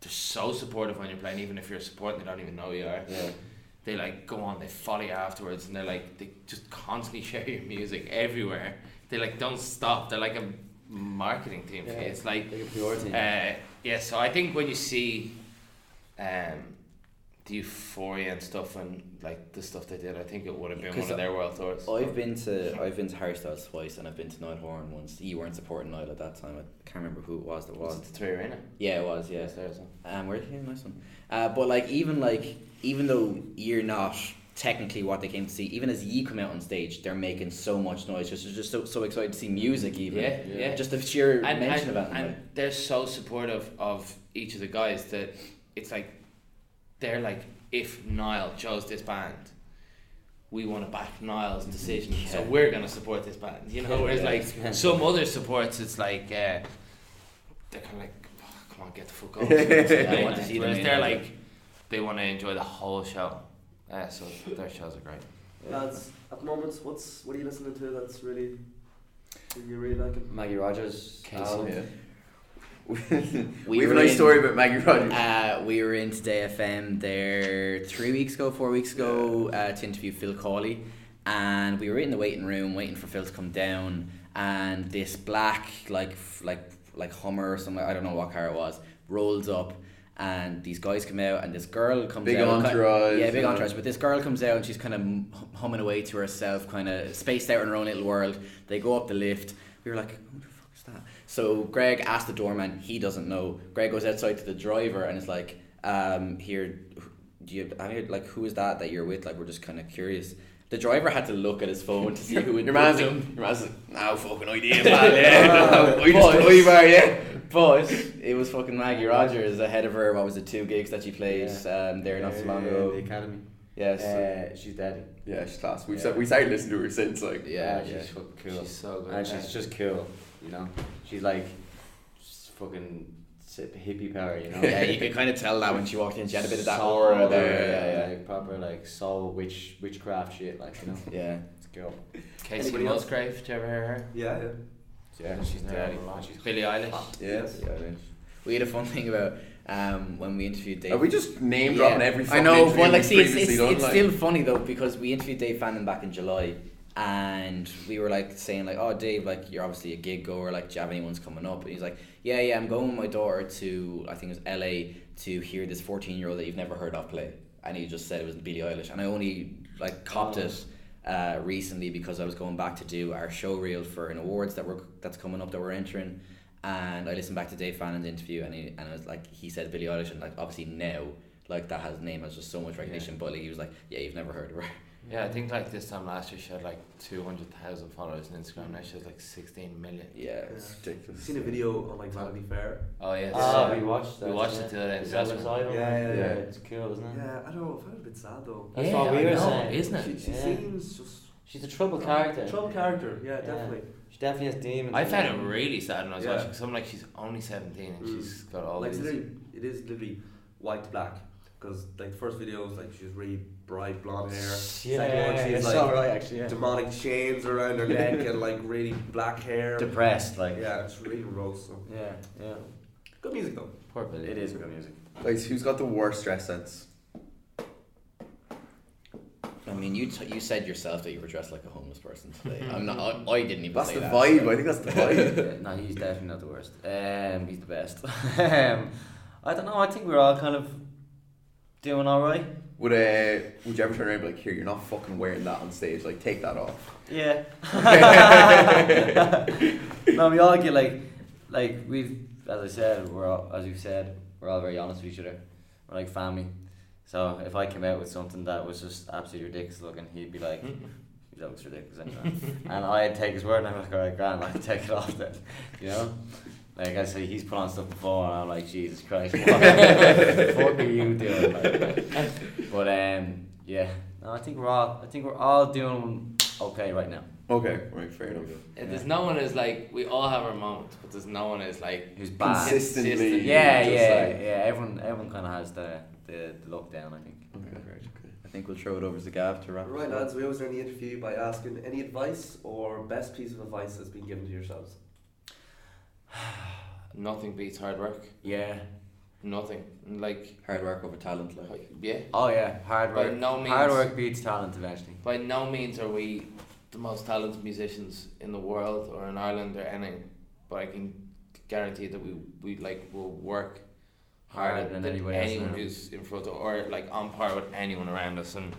Speaker 3: they're so supportive when you're playing, even if you're supporting, they don't even know you are.
Speaker 2: Yeah.
Speaker 3: They like go on, they follow you afterwards, and they're like they just constantly share your music everywhere. They like don't stop. They're like a marketing team.
Speaker 1: Yeah.
Speaker 3: It's like
Speaker 1: Like a pure team.
Speaker 3: uh, yeah, so I think when you see um, the euphoria and stuff and like the stuff they did, I think it would have been one of their world tours.
Speaker 2: I've been to I've been to Harry Styles twice and I've been to Niall Horan once. You weren't supporting Niall at that time. I can't remember who it was that
Speaker 3: Was
Speaker 2: was.
Speaker 3: the Three Arena?
Speaker 2: Yeah, it was. Yeah.
Speaker 3: Yes, there is.
Speaker 2: Um, where yeah, nice one. Uh, but like even like even though you're not technically what they came to see, even as ye come out on stage, they're making so much noise. Just just so so excited to see music. Even
Speaker 3: Yeah, yeah.
Speaker 2: Just the sheer
Speaker 3: And,
Speaker 2: mention
Speaker 3: and,
Speaker 2: of it.
Speaker 3: and they're so supportive of each of the guys that it's like they're like if Niall chose this band, we want to back Niall's decision, so we're gonna support this band. You know, whereas
Speaker 1: Yeah,
Speaker 3: like
Speaker 1: it's
Speaker 3: some other supports, it's like uh, they're kind of like, "Oh, come on, get the fuck off.
Speaker 2: I want to see them
Speaker 3: they're like, they want to enjoy the whole show. Uh, so their shows are great.
Speaker 5: Lads, at the moment, what's what are you listening to that's really you really liking?
Speaker 1: Maggie Rogers.
Speaker 4: Kacey.
Speaker 2: We
Speaker 4: We, have a nice
Speaker 2: in-
Speaker 4: story about Maggie Rogers.
Speaker 2: Uh, we were in Today FM there three weeks ago, four weeks ago, uh, to interview Phil Cawley. And we were in the waiting room waiting for Phil to come down. And this black, like, like, like Hummer or something, I don't know what car it was, rolls up. And these guys come out, and this girl comes
Speaker 4: Big
Speaker 2: out. ki-
Speaker 4: entourage,
Speaker 2: Yeah, big
Speaker 4: yeah.
Speaker 2: entourage. But this girl comes out, and she's kind of humming away to herself, kind of spaced out in her own little world. They go up the lift. We were like, So Greg asked the doorman, he doesn't know. Greg goes outside to the driver and is like, um, here, do you, I mean, like, who is that that you're with? Like, we're just kind of curious. The driver had to look at his phone to see who it
Speaker 4: Your man's
Speaker 2: was.
Speaker 4: like, your man's like, no fucking idea, man. Yeah, no, I just
Speaker 2: Boys.
Speaker 4: yeah.
Speaker 2: But it was fucking Maggie Rogers ahead of her. What was it? Two gigs that she played um, there not so long ago.
Speaker 1: The Academy.
Speaker 2: Yes.
Speaker 1: Uh, she's dead.
Speaker 4: Yeah, she's class. We've
Speaker 1: Yeah.
Speaker 4: started, we started listening to her since, like.
Speaker 2: yeah,
Speaker 1: she's
Speaker 2: yeah.
Speaker 1: fucking cool.
Speaker 3: She's so good.
Speaker 1: and she's just cool, you know. She's like, she's fucking hippie power, you know.
Speaker 2: yeah, you could kind of tell that when she walked in. She had a bit of that
Speaker 1: Soul,
Speaker 2: aura there. Yeah, yeah,
Speaker 1: Like proper like soul witch witchcraft shit, like you know.
Speaker 2: yeah.
Speaker 1: It's cool.
Speaker 3: Kacey
Speaker 5: Anybody?
Speaker 3: Musgrave. Did you ever hear her?
Speaker 5: Yeah, yeah.
Speaker 1: Yeah, she's
Speaker 3: Yeah,
Speaker 1: dead.
Speaker 3: a lot.
Speaker 1: She's
Speaker 3: Billie Eilish.
Speaker 5: Yes.
Speaker 2: Yeah, we had a fun thing about um, when we interviewed Dave.
Speaker 4: Are we just name dropping every
Speaker 2: I know, but like, see, it's, it's,
Speaker 4: done,
Speaker 2: it's
Speaker 4: like-
Speaker 2: still funny though because we interviewed Dave Fanning back in July, and we were like saying like, "Oh, Dave, like you're obviously a gig goer. Like, do you have anyone's coming up?" And he's like, "Yeah, yeah, I'm going with my daughter to I think it was L.A. to hear this 14 year old that you've never heard of play." And he just said it was Billie Eilish, and I only like copped
Speaker 1: Oh.
Speaker 2: it. Uh, recently because I was going back to do our show reel for an awards that we're that's coming up that we're entering and I listened back to Dave Fanning's interview and he and I was like he said Billie Eilish and like obviously now like that has name has just so much recognition but like, he was like yeah you've never heard of her
Speaker 3: Yeah, I think like this time last year she had like two hundred thousand followers on Instagram. Now she has like sixteen million.
Speaker 2: yeah
Speaker 4: It's ridiculous.
Speaker 5: I've seen a video on like Vanity Fair.
Speaker 3: Oh yeah,
Speaker 1: Ah, we watched that.
Speaker 3: we watched it the other day in
Speaker 1: that
Speaker 3: Jasmine.
Speaker 1: Love
Speaker 5: Yeah, yeah,
Speaker 4: yeah.
Speaker 1: It's cool, isn't it?
Speaker 5: Yeah, I don't know. I found it a bit sad though.
Speaker 1: That's
Speaker 3: yeah,
Speaker 1: what we
Speaker 3: I
Speaker 1: were
Speaker 3: know,
Speaker 1: saying.
Speaker 3: isn't it?
Speaker 5: She, she
Speaker 1: Yeah.
Speaker 5: seems just
Speaker 1: She's a trouble character.
Speaker 5: trouble character. Yeah,
Speaker 1: Yeah.
Speaker 5: definitely.
Speaker 1: She definitely has demons.
Speaker 3: I found it really sad when I was
Speaker 5: Yeah.
Speaker 3: watching. Cause I'm like, she's only seventeen and
Speaker 5: Mm.
Speaker 3: she's got all
Speaker 5: like
Speaker 3: these.
Speaker 5: literally, it is literally white to black. Because like the first video was like she has really bright blonde hair.
Speaker 1: Yeah,
Speaker 5: Second one, she's
Speaker 1: it's
Speaker 5: like
Speaker 1: all right actually. Yeah.
Speaker 5: demonic chains around her neck and like really black hair.
Speaker 1: Depressed, like.
Speaker 5: Yeah, it's really gross. So.
Speaker 1: Yeah, yeah.
Speaker 5: Good music though.
Speaker 3: Poor Billie.
Speaker 1: It is good music.
Speaker 4: Guys, who's got the worst dress sense?
Speaker 2: I mean you t- you said yourself that you were dressed like a homeless person today I'm not I, I didn't even
Speaker 4: That's
Speaker 2: say
Speaker 4: the
Speaker 2: that,
Speaker 4: vibe.
Speaker 2: so-
Speaker 4: I think that's the vibe.
Speaker 1: Yeah, no, he's definitely not the worst. Um, he's the best. um, I don't know. I think we're all kind of doing all right.
Speaker 4: Would uh, would you ever turn around and be like, "Here, you're not fucking wearing that on stage. Like, take that off."
Speaker 1: Yeah. no, we all get like, like we've, as I said, we're all, as we've said, we're all very honest with each other. We're like family. So if I came out with something that was just absolutely ridiculous looking, he'd be like, that looks ridiculous anyway. and I'd take his word and I'm like, alright, grand, I can take it off then. You know? Like I say, he's put on stuff before and I'm like, Jesus Christ, what the fuck are you doing? Like, but um, yeah, no, I think we're all, I think we're all doing okay right now.
Speaker 4: Okay, right, fair enough.
Speaker 3: Uh, There's no one is like we all have our moments, but there's no one is like
Speaker 1: Who's bad?
Speaker 4: Consistently.
Speaker 3: Consistent.
Speaker 1: Yeah,
Speaker 4: just
Speaker 1: yeah,
Speaker 4: like-
Speaker 1: yeah. Everyone, everyone kind of has the, the the look down. I think.
Speaker 4: Okay, right, okay.
Speaker 2: I think we'll throw it over to Gav to wrap
Speaker 5: Right,
Speaker 2: this up.
Speaker 5: lads. We always end the interview by asking any advice or best piece of advice that's been given to yourselves.
Speaker 3: nothing beats hard work.
Speaker 1: Yeah.
Speaker 3: Nothing. Like
Speaker 2: hard work over talent like
Speaker 3: yeah.
Speaker 1: Oh yeah. Hard
Speaker 3: By
Speaker 1: work.
Speaker 3: no means
Speaker 1: Hard work beats talent eventually.
Speaker 3: By no means are we the most talented musicians in the world or in Ireland or anything, but I can guarantee that we we like will work harder
Speaker 1: Harder
Speaker 3: than,
Speaker 1: than
Speaker 3: anyone
Speaker 1: around.
Speaker 3: who's in front of or like on par with anyone around us, and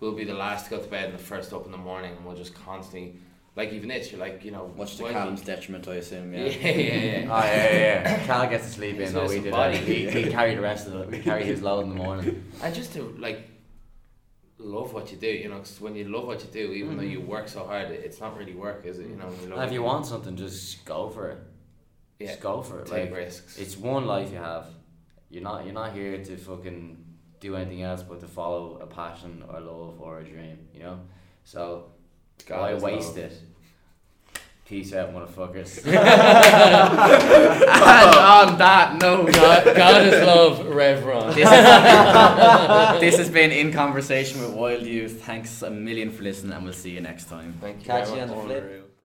Speaker 3: we'll be the last to go to bed and the first up in the morning, and we'll just constantly like even this. You're like you know
Speaker 2: much to Callum's detriment I assume
Speaker 3: Yeah,
Speaker 2: yeah
Speaker 3: yeah, yeah.
Speaker 1: Oh yeah, yeah. Cal gets to sleep in. Oh,
Speaker 3: though
Speaker 1: we did. that. We we carry the rest of it. We carry his load in the morning.
Speaker 3: And just to like love what you do, you know, 'cause when you love what you do, even though you mm-hmm. work so hard, it's not really work, is it? You know, you
Speaker 1: if
Speaker 3: it,
Speaker 1: you want something, just go for it.
Speaker 3: yeah,
Speaker 1: Just go for it.
Speaker 3: take
Speaker 1: Like
Speaker 3: risks.
Speaker 1: it's one life you have. You're not you're not here to fucking do anything else but to follow a passion or love or a dream. You know, so
Speaker 4: God
Speaker 1: why
Speaker 4: is
Speaker 1: waste
Speaker 4: love.
Speaker 1: it? Peace out, motherfuckers.
Speaker 2: and on that note,
Speaker 3: God, God is love, Rev Ron.
Speaker 2: this, this has been in conversation with Wild Youth. Thanks a million for listening, and we'll see you next time.
Speaker 3: Thank you.
Speaker 6: Catch you on the flip.